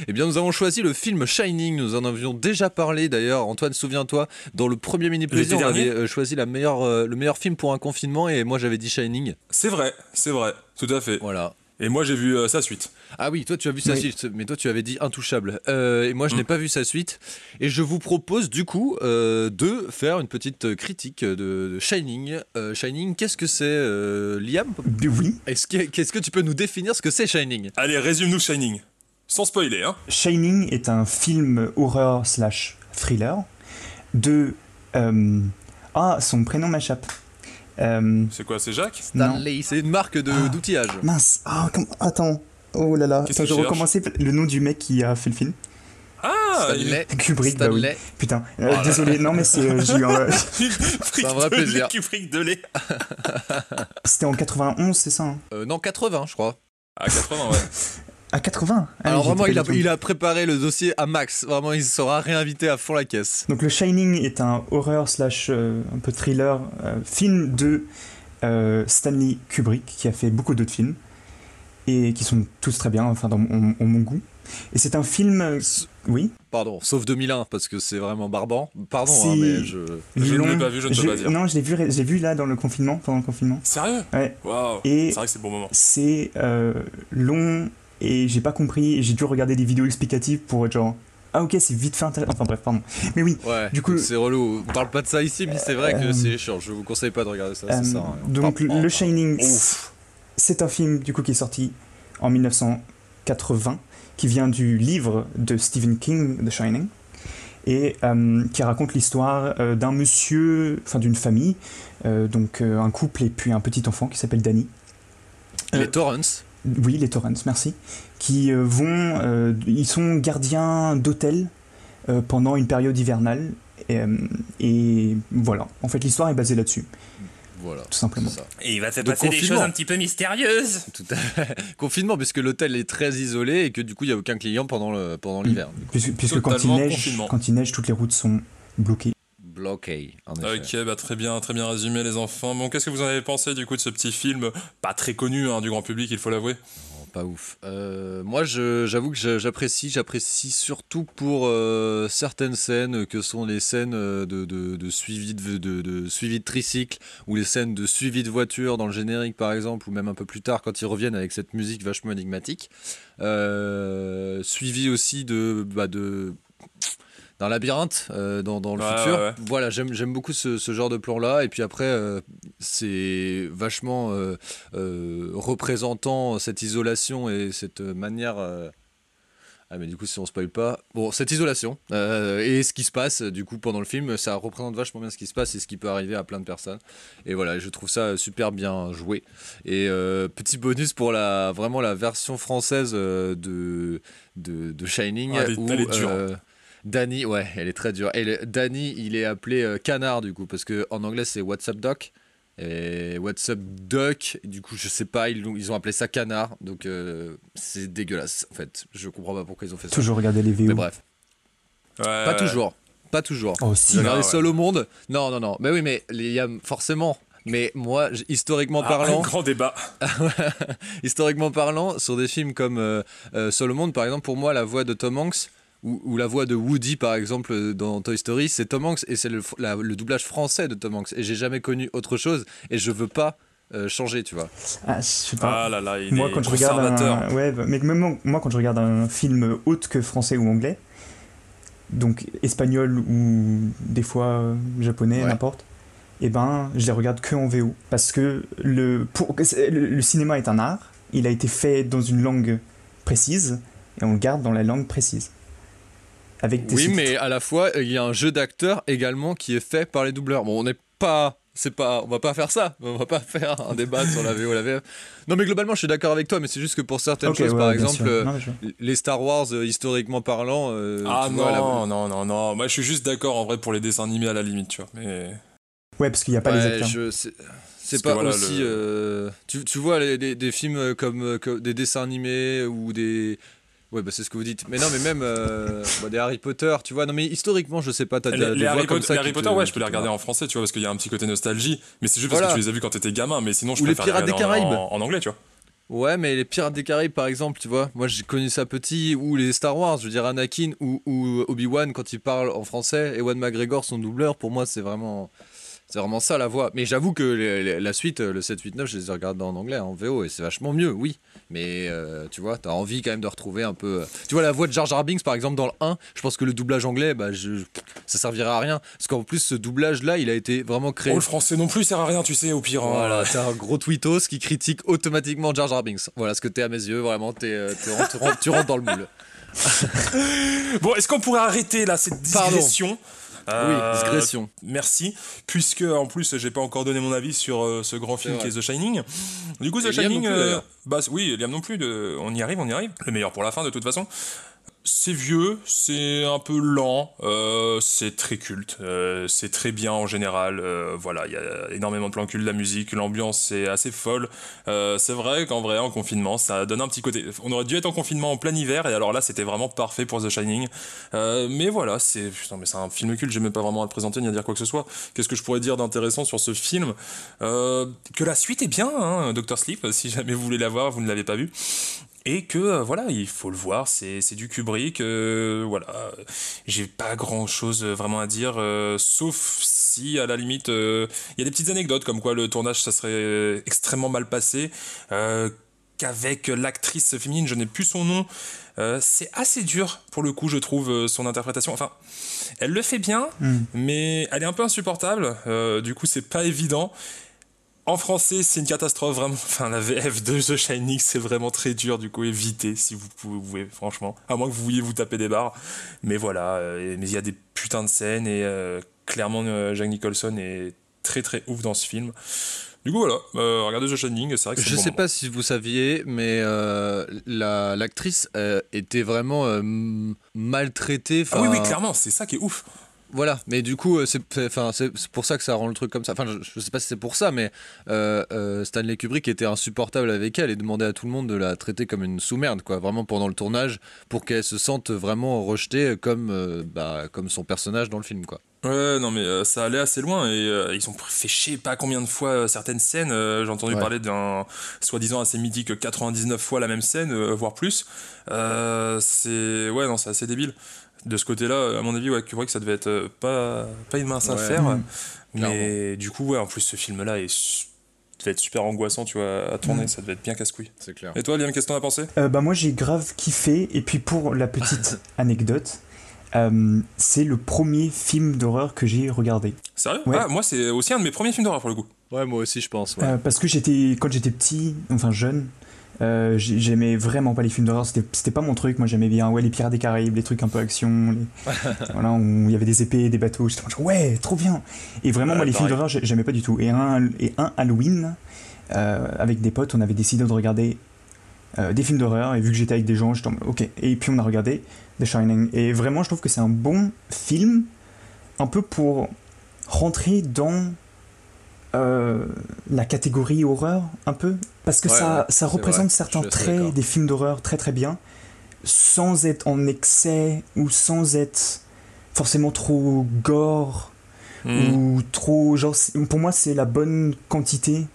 Eh bien nous avons choisi le film Shining, nous en avions déjà parlé d'ailleurs, Antoine souviens-toi, dans le premier mini plaisir on avait dernier euh, choisi la meilleure, euh, le meilleur film pour un confinement et moi j'avais dit Shining. C'est vrai, c'est vrai, tout à fait. Voilà. Et moi, j'ai vu euh, sa suite. Ah oui, toi tu as vu sa Oui. suite, mais toi tu avais dit intouchable. Euh, et moi je Mm. n'ai pas vu sa suite. Et je vous propose du coup euh, de faire une petite critique de, de Shining. Euh, Shining, qu'est-ce que c'est, euh, Liam? Oui, Est-ce que, qu'est-ce que tu peux nous définir ce que c'est Shining? Allez, résume-nous Shining. Sans spoiler, hein. Shining est un film horreur slash thriller de... euh, Ah, son prénom m'échappe. Euh, C'est quoi, c'est Jacques non. Stanley, c'est une marque de, Ah. d'outillage. Mince, ah, attends. Oh là là, Qu'est-ce attends, je recommencer le nom du mec qui a fait le film. Ah il- Stanley. *laughs* Kubrick, bah oui. Stanley. Putain, euh, désolé, non mais c'est, euh, j'ai eu un- *laughs* C'est un vrai plaisir. Kubrick de lait. c'était en 91, c'est ça hein Euh, non, 80 je crois. À 80, ouais. *laughs* À 80 Ah Alors vraiment il a, il préparé le dossier à max. Vraiment il sera réinvité à fond la caisse. Donc le Shining est un horreur slash euh, un peu thriller euh, film de euh, Stanley Kubrick qui a fait beaucoup d'autres films et qui sont tous très bien, enfin dans mon, en mon goût. Et c'est un film, oui, Pardon, sauf 2001 parce que c'est vraiment barbant. Pardon, hein, mais je... Je ne l'ai pas vu, je ne peux pas dire. Non, je l'ai vu, j'ai vu là dans le confinement, pendant le confinement. Sérieux? Ouais. Waouh. Et- C'est vrai que c'est le bon moment. C'est euh, long et j'ai pas compris. J'ai dû regarder des vidéos explicatives pour être genre ah ok c'est vite fait intéressant. Enfin bref pardon. Mais oui. Ouais, Du coup- c'est relou. On parle pas de ça ici, mais c'est vrai que Euh, c'est chiant. Je vous conseille pas de regarder ça. euh, ça rien. donc le. Shining, c'est un film du coup qui est sorti en 1980, qui vient du livre de Stephen King, The Shining, et euh, qui raconte l'histoire d'un monsieur, enfin d'une famille, donc un couple et puis un petit enfant qui s'appelle Danny. Les Torrents. Oui, les Torrents, merci. Qui euh, vont. euh, ils sont gardiens d'hôtel euh, pendant une période hivernale. Et, euh, et voilà. En fait, l'histoire est basée là-dessus, Voilà. tout simplement. Et il va se passer des choses un petit peu mystérieuses. *laughs* Tout à fait. Confinement, puisque l'hôtel est très isolé et que du coup, il n'y a aucun client pendant le- pendant l'hiver. Puisque, puisque quand, il Totalement neige, confinement. quand il neige, toutes les routes sont bloquées. Bloqué, en effet. Ok, bah très bien, très bien résumé les enfants. Bon, qu'est-ce que vous en avez pensé du coup de ce petit film Pas très connu hein, du grand public, il faut l'avouer? Oh, pas ouf. Euh, moi, je- j'avoue que j'apprécie, j'apprécie surtout pour euh, certaines scènes que sont les scènes euh, de, de- de suivi de, de- de suivi de tricycle ou les scènes de suivi de voiture dans le générique par exemple ou même un peu plus tard quand ils reviennent avec cette musique vachement énigmatique. Euh, suivi aussi de, bah, de d'un labyrinthe euh, dans, dans le Ouais, futur. ouais, ouais. Voilà, j'aime j'aime beaucoup ce, ce genre de plan-là. Et puis après, euh, c'est vachement euh, représentant cette isolation et cette manière. Ah mais du coup si on spoil pas, bon cette isolation et ce qui se passe du coup pendant le film, ça représente vachement bien ce qui se passe et ce qui peut arriver à plein de personnes. Et voilà, je trouve ça super bien joué. Et petit bonus pour la vraiment la version française de, de de Shining Ah, elle est- où elle est dure. Danny, ouais, elle est très dure. Et le- Danny, il est appelé euh, Canard du coup parce que en anglais c'est What's up Doc? Et What's up Duck, du coup je sais pas, ils, ont appelé ça Canard, donc euh, c'est dégueulasse en fait. Je comprends pas pourquoi ils ont fait ça. Toujours regarder les VO. Mais bref, Ouais, pas ouais. toujours, pas toujours. Oh, si. Ouais. Seul au monde. Non, non, non. Mais oui, mais il y a forcément. Mais moi, historiquement Ah, parlant, un grand débat. *laughs* historiquement parlant, sur des films comme euh, euh, Seul au monde, par exemple, pour moi, la voix de Tom Hanks ou, ou la voix de Woody, par exemple, dans Toy Story, c'est Tom Hanks et c'est le, fr- la- le doublage français de Tom Hanks. Et j'ai jamais connu autre chose et je veux pas euh, changer, tu vois. Ah, je sais pas. Ah là là, il moi, est quand je regarde un, ouais, bah, mais même moi, quand je regarde un film autre que français ou anglais, donc espagnol ou des fois euh, japonais, Ouais. n'importe, et ben, je les regarde que en VO parce que le, pour, le, le cinéma est un art. Il a été fait dans une langue précise et on le garde dans la langue précise. Avec des Oui, sous-titres. mais à la fois, il y a un jeu d'acteurs également qui est fait par les doubleurs. Bon, on n'est pas. C'est pas, on va pas faire ça. On va pas *laughs* faire un débat sur la VO et la VF. Non, mais globalement, je suis d'accord avec toi, mais c'est juste que pour certaines choses, ouais, par exemple, euh, Non, mais je- les Star Wars, euh, historiquement parlant. euh, Ah non, vois, la- non, non, non. Moi, je suis juste d'accord en vrai pour les dessins animés à la limite, tu vois. Mais Ouais, parce qu'il n'y a pas les acteurs. je- c'est pas voilà, aussi. le- euh, tu, tu vois les, des, des films comme, comme des dessins animés ou des. Ouais, bah c'est ce que vous dites. Mais non, mais même euh, bah, des Harry Potter, tu vois. Non, mais historiquement, je sais pas. T'as les, des, les des voix Harry, comme Potter, ça les Harry te- Potter, ouais, je peux les te regarder en français, tu vois, parce qu'il y a un petit côté nostalgie. Mais c'est juste parce Voilà. que tu les as vus quand t'étais gamin. Mais sinon, je Ou les préfère Pirates des regarder en- Caraïbes. En, en anglais, tu vois. Ouais, mais les Pirates des Caraïbes, par exemple, tu vois, moi j'ai connu ça petit, ou les Star Wars, je veux dire Anakin ou, ou Obi-Wan quand il parle en français, Ewan McGregor, son doubleur, pour moi c'est vraiment, c'est vraiment ça la voix. Mais j'avoue que les- les- la suite, le 7, 8, 9, je les ai regardés en anglais, en VO, et c'est vachement mieux, oui. Mais euh, tu vois, t'as envie quand même de retrouver un peu. euh, Tu vois, la voix de Jar Jar Binks, par exemple, dans le 1, je pense que le doublage anglais, bah, je... ça servira à rien. Parce qu'en plus, ce doublage-là, il a été vraiment créé Oh, le français non plus sert à rien, tu sais, au pire. hein. voilà, t'es un gros tweetos qui critique automatiquement Jar Jar Binks. Voilà ce que t'es à mes yeux, vraiment, t'es, euh, tu, rentres, dans le moule. *laughs* Bon, est-ce qu'on pourrait arrêter là cette Pardon. Digression Oui, Euh, discrétion. Merci, puisque en plus j'ai pas encore donné mon avis sur euh, ce grand film qui est. The Shining. Du coup, The Et Shining, plus, euh, bah oui, Liam non plus. De, on y arrive, on y arrive. Le meilleur pour la fin, de toute façon. C'est vieux, c'est un peu lent, euh, c'est très culte, euh, c'est très bien en général. euh, voilà, il y a énormément de plans cultes, la musique, l'ambiance est assez folle. Euh, c'est vrai qu'en vrai, en confinement, ça donne un petit côté. On aurait dû être en confinement en plein hiver, et alors là, c'était vraiment parfait pour The Shining. Euh, mais voilà, c'est putain, mais c'est un film culte. J'ai même pas vraiment à le présenter ni à dire quoi que ce soit. Qu'est-ce que je pourrais dire d'intéressant sur ce film? Euh, Que la suite est bien, hein, Doctor Sleep. Si jamais vous voulez la voir, vous ne l'avez pas vu. Et que euh, voilà, il faut le voir, c'est du Kubrick. euh, voilà, j'ai pas grand chose vraiment à dire, euh, sauf si à la limite il y a des petites anecdotes comme quoi le tournage ça serait extrêmement mal passé. qu'avec l'actrice féminine, je n'ai plus son nom, c'est assez dur pour le coup, je trouve, son interprétation. Enfin, elle le fait bien, Hmm. mais elle est un peu insupportable. du coup, c'est pas évident. En français, c'est une catastrophe vraiment. *laughs* Enfin, la VF de The Shining, c'est vraiment très dur. Du coup, évitez si vous pouvez, franchement. À moins que vous vouliez vous taper des barres. Mais voilà, euh, mais il y a des putains de scènes et euh, clairement, euh, Jack Nicholson est très très ouf dans ce film. Du coup, voilà, euh, regardez The Shining, c'est vrai que Je bon sais moment. pas si vous saviez, mais euh, la, l'actrice euh, était vraiment maltraitée. Ah oui, oui, clairement, c'est ça qui est ouf. Voilà, mais du coup, euh, c'est pour ça que ça rend le truc comme ça. Enfin, je, je sais pas si c'est pour ça, mais euh, euh, Stanley Kubrick était insupportable avec elle et demandait à tout le monde de la traiter comme une sous-merde, quoi, vraiment pendant le tournage, pour qu'elle se sente vraiment rejetée comme, euh, bah, comme son personnage dans le film, quoi. Ouais, non, mais euh, ça allait assez loin et euh, ils ont fait je sais pas combien de fois euh, certaines scènes. J'ai entendu Ouais. parler d'un soi-disant assez mythique 99 fois la même scène, voire plus. C'est ouais, non, c'est assez débile. De ce côté-là, à mon avis, ouais, Kubrick, ça devait être euh, pas, pas une mince affaire. Mm. Mais du coup, ouais, en plus, ce film-là est devait être super angoissant, tu vois, à tourner. Mm. Ça devait être bien casse-couille. C'est clair. Et toi, Liam, qu'est-ce que t'en as pensé? Euh, bah moi j'ai grave kiffé et puis pour la petite *laughs* anecdote Euh, c'est le premier film d'horreur que j'ai regardé. Sérieux? Ouais. Ah, moi, c'est aussi un de mes premiers films d'horreur pour le coup. Ouais, moi aussi, je pense. ouais. Euh, parce que j'étais, quand j'étais petit, enfin jeune, euh, j'ai- j'aimais vraiment pas les films d'horreur. C'était, pas mon truc. Moi, j'aimais bien ouais, les Pirates des Caraïbes, les trucs un peu action, les- *laughs* voilà, où il y avait des épées, des bateaux. J'étais genre, ouais, trop bien. Et vraiment, Ouais, moi, les films d'horreur, j'ai- j'aimais pas du tout. Et un, et un Halloween, euh, avec des potes, on avait décidé de regarder euh, des films d'horreur. Et vu que j'étais avec des gens, j'étais en mode, ok. Et puis on a regardé The Shining. Et vraiment, je trouve que c'est un bon film, un peu pour rentrer dans euh, la catégorie horreur, un peu. Parce que Ouais, ça, ça représente vrai. certains traits des films d'horreur très très bien, sans être en excès ou sans être forcément trop gore Hmm. ou trop. Genre, pour moi, c'est la bonne quantité.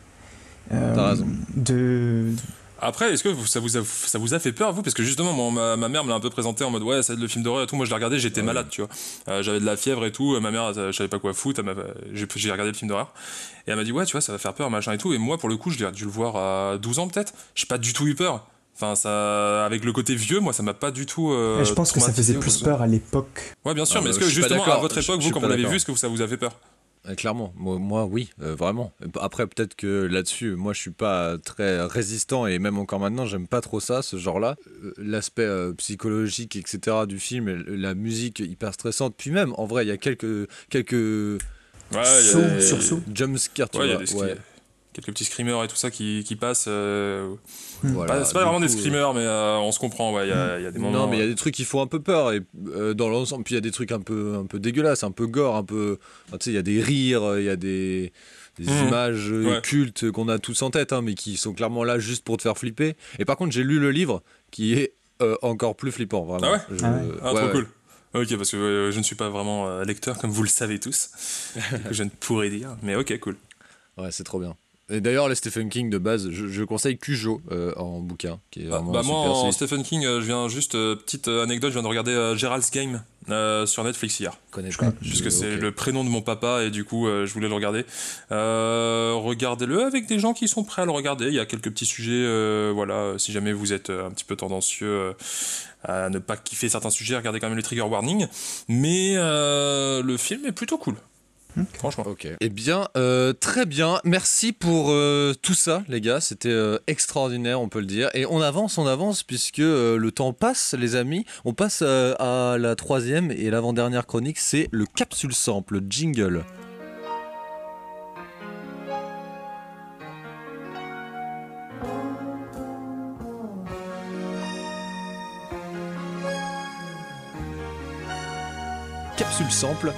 euh. De. Après, est-ce que ça vous, a, ça vous a fait peur, vous? Parce que justement, moi, ma, ma mère me l'a un peu présenté en mode ouais, c'est le film d'horreur et tout. Moi, je l'ai regardé, j'étais malade, tu vois. Euh, J'avais de la fièvre et tout. Ma mère, euh, je savais pas quoi foutre. J'ai regardé le film d'horreur. Et elle m'a dit ouais, tu vois, ça va faire peur, machin et tout. Et moi, pour le coup, je l'ai dû le voir à 12 ans peut-être. J'ai pas du tout eu peur. Enfin, ça, avec le côté vieux, moi, ça m'a pas du tout. euh, je pense que ça faisait plus peur à l'époque. Ouais, bien sûr, Ah, mais est-ce que justement, à votre époque, je vous, quand vous l'avez vu, est-ce que ça vous a fait peur? Euh, Clairement, moi, moi, oui, euh, vraiment. Après, peut-être que là-dessus, moi, je suis pas très résistant et même encore maintenant, j'aime pas trop ça, ce genre-là. Euh, L'aspect euh, psychologique, etc. du film, la musique hyper stressante. Puis même, en vrai, il y a quelques quelques Ouais, y a Saut des- sur tu Ouais, vois. Quelques petits screamers et tout ça qui, qui passent. euh, Voilà, pas- c'est pas vraiment des coup, euh, screamers, mais euh, on se comprend. Ouais, il y, a- il y a des moments. Non, mais il y a des trucs qui font un peu peur et euh, dans l'ensemble, puis il y a des trucs un peu un peu dégueulasses, un peu gore, un peu. enfin, tu sais, il y a des rires, il y a des des Mhm. images Ouais. cultes qu'on a tous en tête, hein, mais qui sont clairement là juste pour te faire flipper. Et par contre, j'ai lu le livre qui est euh, encore plus flippant, vraiment. Ah ouais Je- Ah ouais. Ah, trop ouais. cool. Ok, parce que je ne suis pas vraiment lecteur, comme vous le savez tous. *laughs* Coup, je ne pourrais dire. Mais ok, cool. Ouais, c'est trop bien. Et d'ailleurs, les Stephen King de base, je, je conseille Cujo euh, en bouquin, qui est Bah, vraiment bah, moi, super. en Stephen King, euh, je viens juste, euh, petite anecdote, je viens de regarder euh, Gerald's Game euh, sur Netflix hier. je connais je pas. connais- Puisque c'est le prénom de mon papa et du coup euh, je voulais le regarder. Euh, Regardez-le avec des gens qui sont prêts à le regarder. Il y a quelques petits sujets, euh, voilà. Si jamais vous êtes euh, un petit peu tendancieux euh, à ne pas kiffer certains sujets, regardez quand même les trigger warnings. Mais euh, le film est plutôt cool. Franchement. Ok. Eh bien, euh, très bien. Merci pour euh, tout ça, les gars. C'était euh, extraordinaire, on peut le dire. Et on avance, on avance, puisque le temps passe, les amis. On passe à la troisième et l'avant-dernière chronique, c'est le capsule sample, jingle. Capsule sample.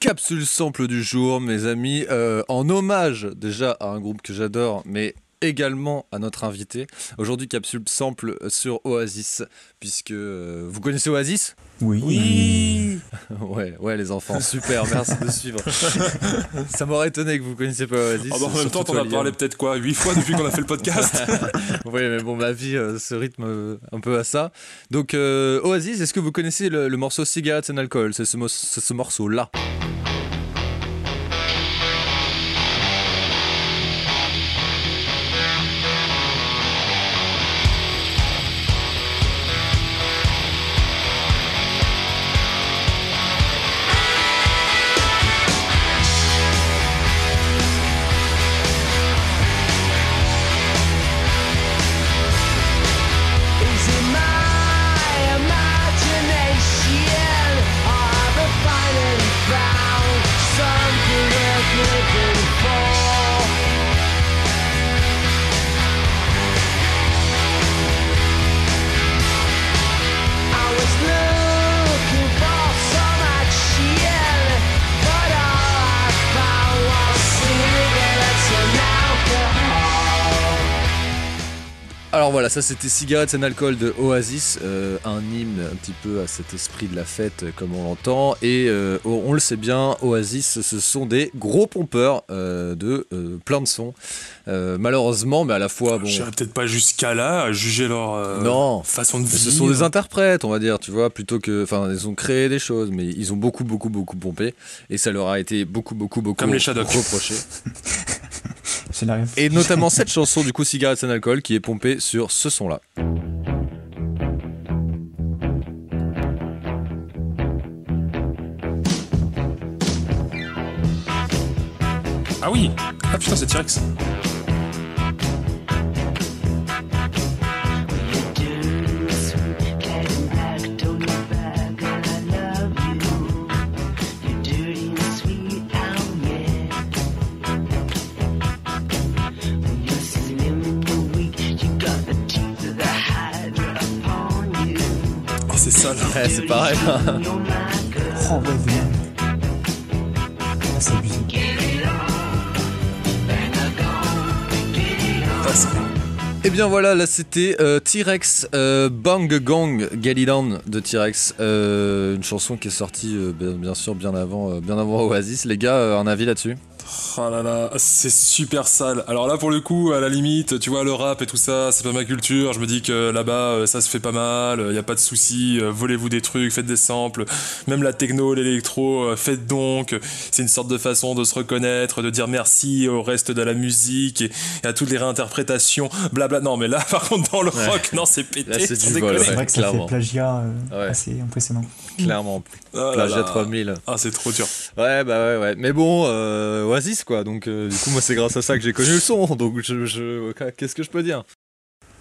Capsule sample du jour, mes amis, euh, en hommage déjà à un groupe que j'adore, mais également à notre invité. Aujourd'hui, capsule sample sur Oasis, puisque euh, vous connaissez Oasis? Oui. *laughs* Ouais, ouais, les enfants, super, merci de suivre. *laughs* Ça m'aurait étonné que vous connaissiez pas Oasis. Ah bah, en même temps, toi, as parlé peut-être quoi, 8 fois depuis qu'on a fait le podcast. *laughs* Oui, mais bon, ma vie euh, se rythme euh, un peu à ça. Donc, euh, Oasis, est-ce que vous connaissez le, le morceau Cigarettes and Alcohol? C'est ce, mo- c'est ce morceau-là. Voilà, ça c'était Cigarettes and Alcool de Oasis, euh, un hymne un petit peu à cet esprit de la fête euh, comme on l'entend. Et euh, on le sait bien, Oasis, ce sont des gros pompeurs euh, de plein de sons. Malheureusement, mais à la fois, bon, J'irai peut-être pas jusqu'à là à juger leur Non. façon de vivre. ce sont des interprètes, on va dire, tu vois, plutôt que. Enfin, ils ont créé des choses, mais ils ont beaucoup, beaucoup, beaucoup pompé. Et ça leur a été beaucoup, beaucoup, beaucoup Comme les reproché. *laughs* Et notamment cette chanson, du coup, Cigarettes and Alcool, qui est pompée sur ce son-là. Ah oui Ah putain, c'est T-Rex. Ouais, c'est pareil. Oh, ouais. Ah, c'est abusé. Et bien voilà, là c'était euh, T-Rex euh, Bang It On de T-Rex, Euh, une chanson qui est sortie euh, bien, bien sûr bien avant, euh, bien avant Oasis. Les gars, euh, un avis là-dessus? Oh là là, c'est super sale. Alors là, pour le coup, à la limite, tu vois, le rap et tout ça, c'est pas ma culture. Je me dis que là-bas, euh, ça se fait pas mal, il y a pas de souci. euh, Volez-vous des trucs, faites des samples. Même la techno, l'électro, euh, faites donc. C'est une sorte de façon de se reconnaître, de dire merci au reste de la musique et, et à toutes les réinterprétations. Blabla. Non, mais là, *laughs* par contre, dans le Ouais. rock, non, c'est pété. C'est du déconner. vol, C'est ouais. vrai que ça clairement. fait plagiat euh, Ouais. assez impressionnant. Clairement. Ah là Plagiat là. 3000. Ah, c'est trop dur. Ouais, bah ouais, ouais. Mais bon, euh, Oasis quoi. Donc euh, du coup, moi c'est grâce à ça que j'ai connu le son. *laughs* Donc je, je- qu'est-ce que je peux dire?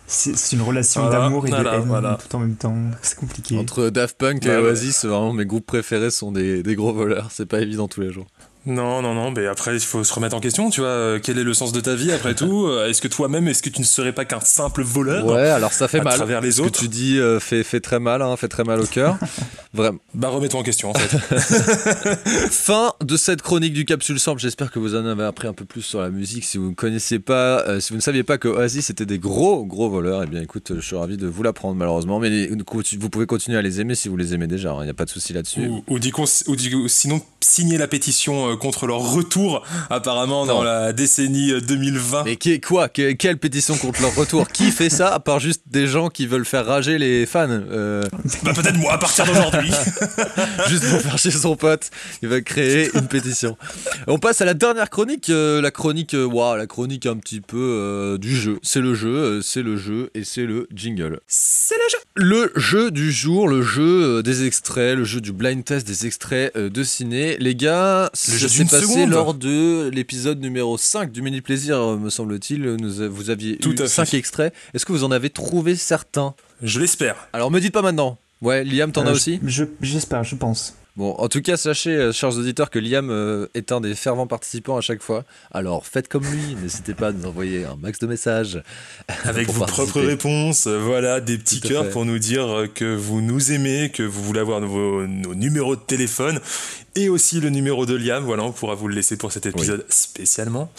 C'est une relation Voilà, d'amour et de voilà, haine voilà. tout en même temps. C'est compliqué. Entre Daft Punk et. Oasis, vraiment mes groupes préférés sont des, des gros voleurs. C'est pas évident tous les jours. Non, non, non, mais après, il faut se remettre en question, tu vois. euh, Quel est le sens de ta vie après tout *laughs* Euh, Est-ce que toi-même, est-ce que tu ne serais pas qu'un simple voleur Ouais, alors ça fait à mal. travers les Ce que autres tu dis euh, fait, fait très mal, hein, fait très mal au cœur. *laughs* Vraiment. Bah, remets-toi en question, en fait. *laughs* Fin de cette chronique du Capsule Sample. J'espère que vous en avez appris un peu plus sur la musique. Si vous ne connaissiez pas, euh, si vous ne saviez pas que Oasis était des gros, gros voleurs, eh bien écoute, je suis ravi de vous l'apprendre malheureusement. Mais vous pouvez continuer à les aimer si vous les aimez déjà. Il n'y a pas de souci là-dessus. ou, ou, sinon, signer la pétition euh, contre leur retour, apparemment, dans la décennie euh, 2020. Mais qui- quoi Que- Quelle pétition contre leur retour? Qui fait ça à part juste des gens qui veulent faire rager les fans Euh, Bah, peut-être moi, à partir d'aujourd'hui. *laughs* Juste pour faire chez son pote, il va créer une pétition. On passe à la dernière chronique, euh, la chronique, euh, ouah, la chronique un petit peu euh, du jeu. C'est le jeu, euh, c'est le jeu et c'est le jingle. c'est le jeu. Le jeu du jour, le jeu euh, des extraits, le jeu du blind test des extraits euh, de ciné. Les gars, ça jeu s'est passé seconde. lors de l'épisode numéro 5 du Mini Plaisir, euh, me semble-t-il. Vous aviez Tout eu à fait. 5 extraits. Est-ce que vous en avez trouvé certains? Je l'espère. Alors me dites pas maintenant. Ouais, Liam, t'en Euh, as je- aussi? Je- J'espère, je pense. Bon, en tout cas, sachez, euh, chers auditeurs, que Liam euh, est un des fervents participants à chaque fois. Alors faites comme lui, *laughs* n'hésitez pas à nous envoyer un max de messages. Avec *laughs* vos participer. propres réponses, euh, voilà, des petits à cœurs pour nous dire que vous nous aimez, que vous voulez avoir nos numéros de téléphone et aussi le numéro de Liam. Voilà, on pourra vous le laisser pour cet épisode spécialement.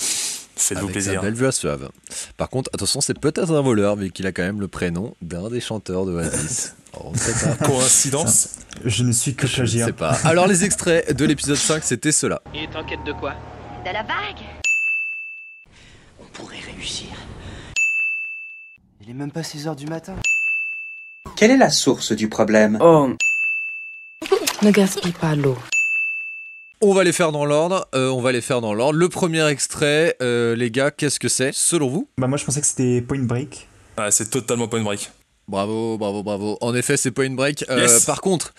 Faites-vous plaisir. belle voix suave. Par contre, attention, c'est peut-être un voleur, vu qu'il a quand même le prénom d'un des chanteurs de Oasis. *laughs* Pas. *laughs* Coïncidence Je ne suis que Je sais pas. Alors, les extraits de l'épisode 5, c'était cela. Il est en quête de quoi? De la bague On pourrait réussir. Il est même pas 6 heures du matin. Quelle est la source du problème? Oh. Ne gaspille pas l'eau. On va les faire dans l'ordre. euh, on va les faire dans l'ordre. Le premier extrait, euh, les gars, qu'est-ce que c'est, selon vous? Bah moi je pensais que c'était Point Break. Ah, c'est totalement une break. Bravo, bravo, bravo. En effet, c'est Point Break. Euh, Yes. Par contre,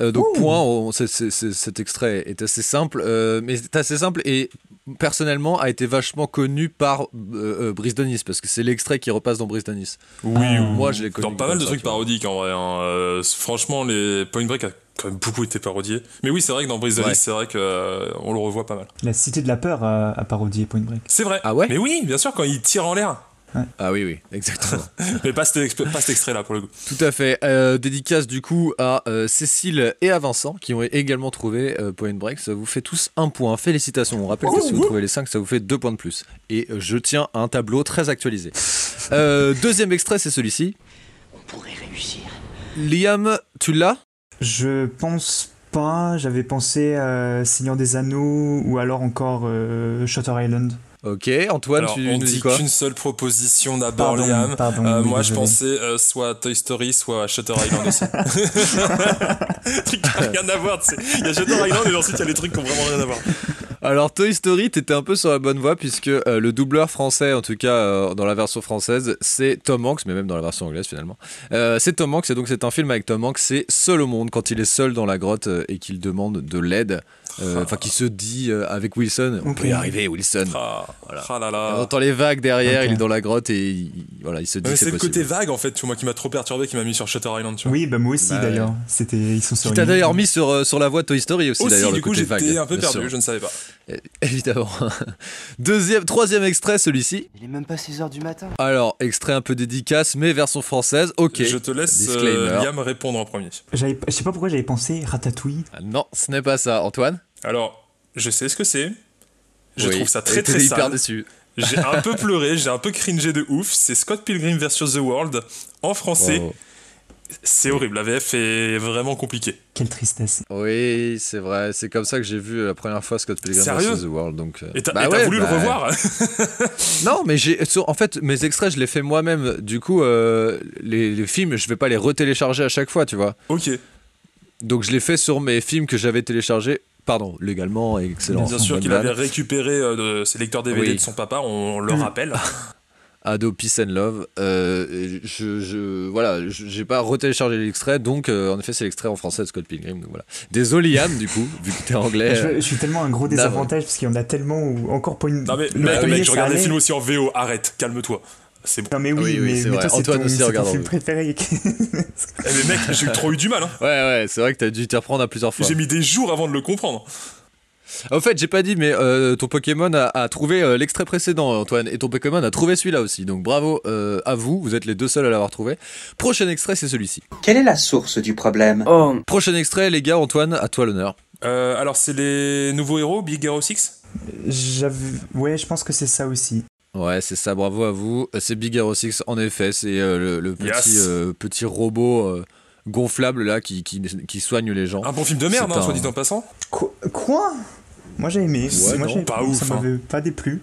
euh, donc point, on- cet extrait est assez simple, euh, mais c'est assez simple et personnellement a été vachement connu par euh, euh, Brice Denis parce que c'est l'extrait qui repasse dans Brice Denis. Oui, Ah. Moi, je l'ai connu Dans pas mal de ça, trucs parodiques en vrai. hein. Euh, franchement, les Point Break a quand même beaucoup été parodié. Mais oui, c'est vrai que dans Brise de Ouais. Nice, c'est vrai qu'on le revoit pas mal. La Cité de la Peur a, a parodié Point Break. C'est vrai. Ah ouais? Mais oui, bien sûr, quand il tire en l'air. Ah oui, oui, exactement. *laughs* Mais pas cet, pas cet extrait-là pour le coup. Tout à fait. Euh, dédicace du coup à euh, Cécile et à Vincent qui ont également trouvé euh, Point Break. Ça vous fait tous un point. Félicitations. On rappelle que si vous trouvez les 5, ça vous fait deux points de plus. Et je tiens un tableau très actualisé. Euh, deuxième extrait, c'est celui-ci. On pourrait réussir. Liam, tu l'as? Je pense pas. J'avais pensé à Seigneur des Anneaux ou alors encore euh, Shutter Island. Ok. Antoine, Alors, tu on nous dis dit quoi qu'une seule proposition d'abord, Pardon, Liam. pardon, Euh, oui, moi, je pensais euh, soit Toy Story, soit Shutter Island aussi. *laughs* *laughs* truc qui n'a rien à voir, tu sais. Il y a Shutter Island et ensuite il y a les trucs qui ont vraiment rien à voir. Alors Toy Story, t'étais un peu sur la bonne voie puisque euh, le doubleur français, en tout cas euh, dans la version française, c'est Tom Hanks, mais même dans la version anglaise finalement. Euh, c'est Tom Hanks et donc c'est un film avec Tom Hanks, c'est seul au monde quand il est seul dans la grotte euh, et qu'il demande de l'aide. Euh, Enfin, qui se dit euh, avec Wilson, on peut y arriver, Wilson. Ah, Voilà. ah là On là. entend les vagues derrière, il est dans la grotte et il, voilà, il se dit C'est le côté vague en fait, tu vois, moi qui m'a trop perturbé, qui m'a mis sur Shutter Island, tu vois. Oui, bah moi aussi Bah, d'ailleurs. C'était, ils sont sur. Qui t'a une- d'ailleurs mis sur, euh, sur la voie Toy Story aussi, Aussi, d'ailleurs, le du coup, j'étais un peu perdu, sûr. je ne savais pas. É- *laughs* Évidemment. Deuxième, troisième extrait, celui-ci. Il est même pas 6h du matin. Alors, extrait un peu dédicace, mais version française. Ok. Je te laisse Disclaimer. euh, Liam répondre en premier. J'avais, je sais pas pourquoi j'avais pensé Ratatouille. Ah Non, ce n'est pas ça. Antoine? Alors, je sais ce que c'est. Je Oui. trouve ça très très hyper sale. déçu. J'ai un peu *laughs* pleuré, j'ai un peu cringé de ouf. C'est Scott Pilgrim vs The World en français. Wow. C'est horrible, la VF est vraiment compliquée. Quelle tristesse. Oui, c'est vrai. C'est comme ça que j'ai vu la première fois Scott Pilgrim vs. The World. Donc, euh, Et t'as bah ouais, voulu bah, le revoir *laughs* Non, mais j'ai. En fait, mes extraits, je les fais moi-même. Du coup, euh, les, les films, je vais pas les retélécharger à chaque fois, tu vois. Ok, Donc, je les fais sur mes films que j'avais téléchargés. Pardon, légalement, et excellent. bien sûr qu'il avait récupéré euh, de ses lecteurs DVD Oui. de son papa, on le rappelle. *laughs* Ado Peace and Love. Euh, je, je, voilà, j'ai pas retéléchargé l'extrait, donc euh, en effet, c'est l'extrait en français de Scott Pilgrim. Donc voilà. Désolé, Liam, du coup, vu que t'es anglais. je, je suis tellement un gros désavantage parce qu'il y en a tellement où encore pour une. Non mais mec, je regarde allait. films aussi en VO, arrête, calme-toi. C'est bon. Non mais oui, Ah oui, oui, mais, c'est mais vrai. toi c'est Antoine ton, aussi c'est regarde en film préféré. *laughs* Eh, mais mec, j'ai trop eu du mal. Hein. Ouais, ouais, c'est vrai que t'as dû t'y reprendre à plusieurs fois. J'ai mis des jours avant de le comprendre. En fait, j'ai pas dit, mais euh, ton Pokémon a, a trouvé euh, l'extrait précédent, Antoine, et ton Pokémon a trouvé celui-là aussi. Donc bravo euh, à vous, vous êtes les deux seuls à l'avoir trouvé. Prochain extrait, c'est celui-ci. Quelle est la source du problème? Oh, Prochain extrait, les gars, Antoine, à toi l'honneur. Euh, alors c'est les nouveaux héros, Big Hero 6 J'avais, ouais, je pense que c'est ça aussi. Ouais, c'est ça, bravo à vous. C'est Big Hero 6, en effet, c'est euh, le, le petit, Yes. euh, petit robot euh, gonflable là qui, qui, qui soigne les gens. Un bon film de merde, hein, un- soit dit en passant. Quoi? Moi j'ai aimé. Ouais, Moi non, j'ai- pas ça ouf, hein. m'avait pas déplu.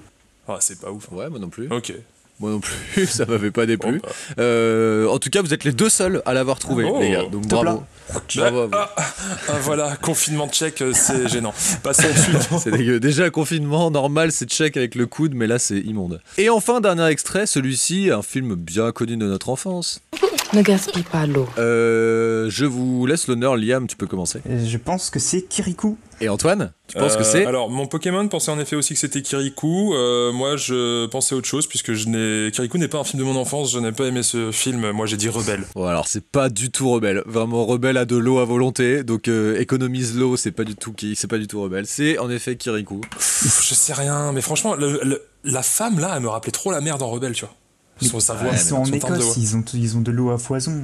Ah, c'est pas ouf. Ouais, moi non plus. Ok. Moi non plus, *laughs* ça m'avait pas déplu. Bon, bah. Euh, en tout cas, vous êtes les deux seuls à l'avoir trouvé, Oh, les gars. Donc bravo. Bravo vous. Ah, ah, voilà, confinement check, euh, c'est gênant. Passons au suivant. *laughs* C'est dégueu. Déjà, confinement, normal, c'est check avec le coude, mais là, c'est immonde. Et enfin, dernier extrait, celui-ci, un film bien connu de notre enfance. Ne gaspille pas l'eau. Euh, je vous laisse l'honneur, Liam, tu peux commencer. Et Je pense que c'est Kirikou. Et Antoine, tu penses que Euh, c'est Alors, mon Pokémon pensait en effet aussi que c'était Kirikou. Euh, moi, je pensais autre chose, puisque je n'ai... Kirikou n'est pas un film de mon enfance, je n'ai pas aimé ce film. Moi, j'ai dit Rebelle. Bon, alors, c'est pas du tout rebelle. Vraiment, rebelle a de l'eau à volonté, donc euh, économise l'eau, c'est pas du tout qui, c'est pas du tout rebelle. C'est en effet Kirikou. Pff, je sais rien, mais franchement, le- le- la femme, là, elle me rappelait trop la mère dans Rebelle, tu vois. Son, sa voix, Ils sont en Écosse, ils ont, ils ont de l'eau à foison.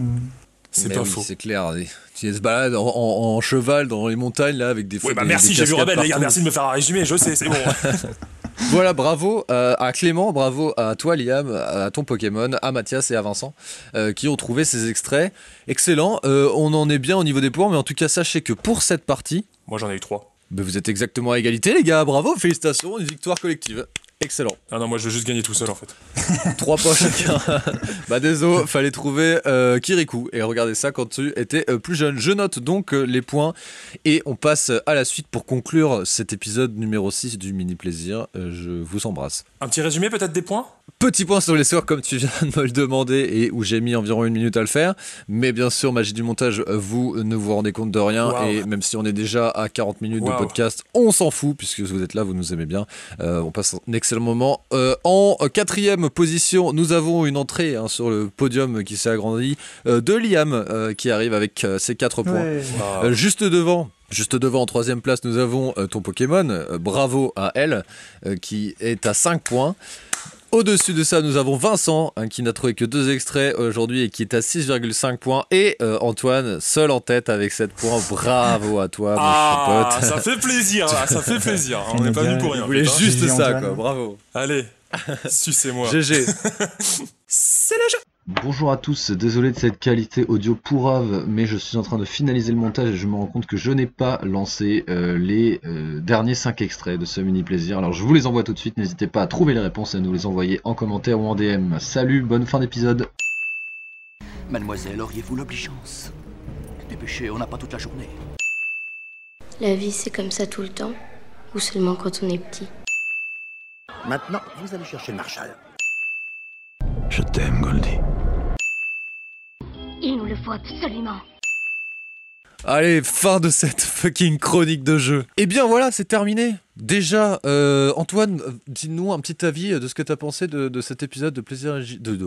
C'est pas oui, faux. C'est clair. Tu se balades en, en- en cheval dans les montagnes, là, avec des Oui, bah des- merci, j'ai vu Rebelle, les gars, merci de me faire un résumé, je sais, c'est bon. *laughs* Voilà, bravo euh, à Clément, bravo à toi Liam, à ton Pokémon, à Mathias et à Vincent euh, qui ont trouvé ces extraits. Excellent, Euh, on en est bien au niveau des points, mais en tout cas sachez que pour cette partie, Moi, j'en ai eu trois. bah, vous êtes exactement à égalité les gars, bravo, félicitations, une victoire collective. Excellent. Ah non, moi, je veux juste gagner tout seul, en fait. *laughs* Trois points chacun. *laughs* bah désolé, fallait trouver euh, Kirikou. Et regardez ça quand tu étais euh, plus jeune. Je note donc euh, les points et on passe à la suite pour conclure cet épisode numéro 6 du mini plaisir. Euh, je vous embrasse. Un petit résumé, peut-être, des points? Petit point sur les scores comme tu viens de me le demander et où j'ai mis environ une minute à le faire. Mais bien sûr, magie du montage, vous ne vous rendez compte de rien. Et même si on est déjà à 40 minutes de podcast, on s'en fout puisque vous êtes là, vous nous aimez bien. Euh, on passe un excellent moment. Euh, en quatrième position, nous avons une entrée hein, sur le podium qui s'est agrandi euh, de Liam euh, qui arrive avec euh, ses 4 points. Ouais. Juste devant. Juste devant, en troisième place, nous avons euh, ton Pokémon. Euh, bravo à elle, euh, qui est à 5 points. Au-dessus de ça, nous avons Vincent, hein, qui n'a trouvé que deux extraits aujourd'hui et qui est à 6,5 points. Et euh, Antoine, seul en tête avec 7 points. Bravo à toi, mon Ah, pote. ça fait plaisir, là, ça fait plaisir. On n'est pas venu pour rien. Voulais putain. juste ça, Antoine. quoi. Bravo. Allez, sucez-moi. GG. *laughs* C'est le jeu. Bonjour à tous, désolé de cette qualité audio pourrave, mais je suis en train de finaliser le montage et je me rends compte que je n'ai pas lancé euh, les euh, derniers 5 extraits de ce mini plaisir. Alors je vous les envoie tout de suite, n'hésitez pas à trouver les réponses et à nous les envoyer en commentaire ou en DM. Salut, bonne fin d'épisode. Mademoiselle, auriez-vous l'obligeance Dépêchez, on n'a pas toute la journée. La vie, c'est comme ça tout le temps Ou seulement quand on est petit Maintenant, vous allez chercher le Marshall. Je t'aime, Goldie. Il nous le faut absolument Allez, fin de cette fucking chronique de jeu. Et bien voilà, c'est terminé. Déjà, euh, Antoine, dis-nous un petit avis de ce que t'as pensé de, de cet épisode de plaisir de, de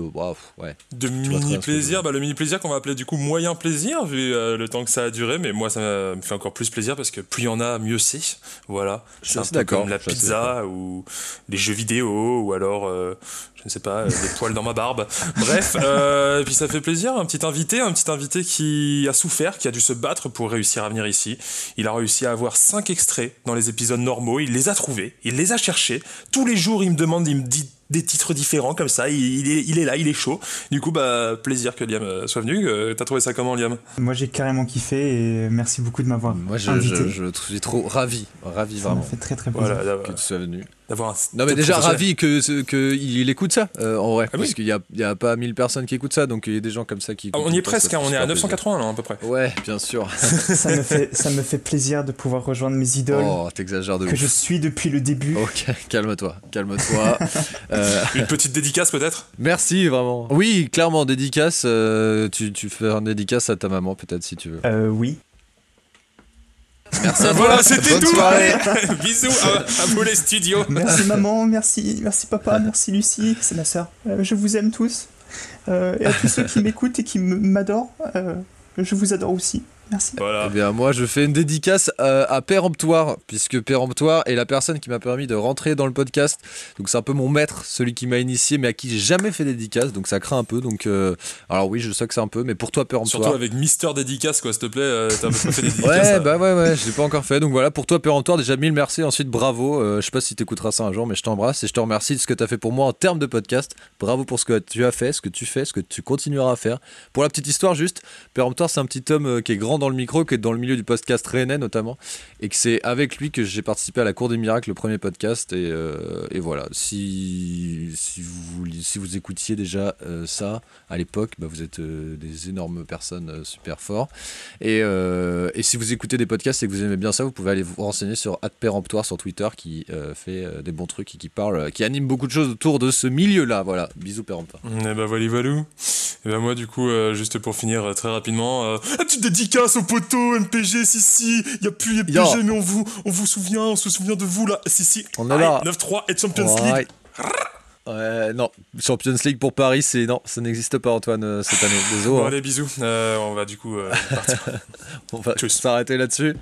ouais. De mini plaisir, bah, le mini plaisir qu'on va appeler du coup moyen plaisir vu euh, le temps que ça a duré, mais moi ça me fait encore plus plaisir parce que plus il y en a, mieux c'est. Voilà, Je suis c'est un peu d'accord, comme la pizza ou les jeux vidéo ou alors euh, je ne sais pas les poils dans ma barbe. Bref, et puis ça fait plaisir, un petit invité, un petit invité qui a souffert, qui a dû se battre pour réussir à venir ici. Il a réussi à avoir cinq extraits dans les épisodes normaux, il les a trouvés, il les a cherchés. Tous les jours, il me demande, il me dit des titres différents comme ça, il, il est, il est là, il est chaud. Du coup, bah, plaisir que Liam euh, soit venu. Euh, T'as trouvé ça comment, Liam? Moi j'ai carrément kiffé et merci beaucoup de m'avoir Moi, je, invité. je, je suis trop ravi, ravi Ça vraiment fait très très plaisir. Voilà, que tu sois venu. d'avoir un. Non mais déjà professionnel. ravi que, ce- que il écoute ça euh, en vrai Ah oui. parce qu'il y a, il y a pas 1000 personnes qui écoutent ça donc il y a des gens comme ça qui Ah, on y est ça, presque, ça hein, on est à super plaisir. 980 là, à peu près. Ouais, bien sûr. *laughs* ça, me fait, ça me fait plaisir de pouvoir rejoindre mes idoles Oh, t'exagères de que ouf. je suis depuis le début. Ok, calme-toi, calme-toi. Euh, *laughs* Une petite dédicace peut-être? Merci vraiment. Oui, clairement dédicace. euh, tu, tu fais un dédicace à ta maman peut-être si tu veux. Euh, oui. Merci à toi. Voilà, c'était tout soirée. *laughs* Bisous à, à vous les studios Merci maman, merci, merci papa, merci Lucie, c'est ma sœur. Euh, je vous aime tous. Euh, et à tous ceux qui m'écoutent et qui m'adorent, euh, je vous adore aussi. Merci. Voilà. Eh bien, moi, je fais une dédicace euh, à Péremptoire, puisque Péremptoire est la personne qui m'a permis de rentrer dans le podcast. Donc, c'est un peu mon maître, celui qui m'a initié, mais à qui j'ai jamais fait dédicace. Donc, ça craint un peu. Donc, euh, alors oui, je sais que c'est un peu, mais pour toi, Péremptoire. Surtout avec Mister Dédicace, quoi, s'il te plaît. euh, T'as un peu pas fait des dédicaces. Ouais, bah ouais, ouais, je l'ai pas encore fait. Donc voilà, pour toi, Péremptoire, déjà mille merci. Ensuite, bravo. Euh, je sais pas si t'écouteras ça un jour, mais je t'embrasse et je te remercie de ce que t'as fait pour moi en termes de podcast. Bravo pour ce que tu as fait, ce que tu fais, ce que tu continueras à faire. Pour la petite histoire, juste, Péremptoire, c'est un petit homme euh, qui est grand dans le micro, qui est dans le milieu du podcast rennais notamment, et que c'est avec lui que j'ai participé à la Cour des Miracles, le premier podcast. Et, euh, et voilà, si, si, vous, si vous écoutiez déjà euh, ça à l'époque, bah, vous êtes euh, des énormes personnes super forts. Et, et si vous écoutez des podcasts et que vous aimez bien ça, vous pouvez aller vous renseigner sur @péremptoire sur Twitter qui fait des bons trucs et qui parle, qui anime beaucoup de choses autour de ce milieu-là. Voilà, bisous péremptoire. Et bah voilà, valou. Et bah moi, du coup, juste pour finir très rapidement, euh, un au poteau MPG, si si, y a plus MPG, Yo. mais on vous, on vous souvient, on se souvient de vous là, si si. On est là. 9-3 et Champions. League. Ouais, non, Champions League pour Paris, c'est non, ça n'existe pas Antoine euh, cette année. Désolé. Bon, hein. allez, bisous. Euh, on va du coup euh, partir. *laughs* On va s'arrêter là-dessus.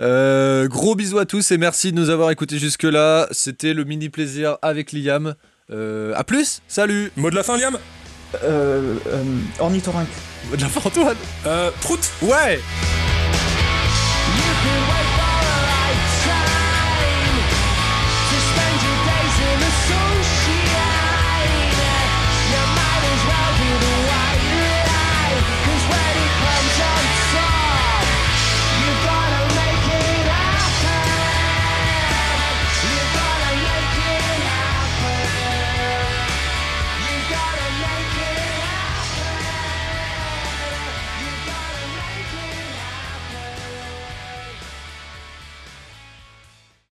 Euh, gros bisous à tous et merci de nous avoir écoutés jusque-là. C'était le mini plaisir avec Liam. À plus, salut. Mot de la fin, Liam? euh, euh, ornithorynque. De la fantoine euh, Prout. Ouais.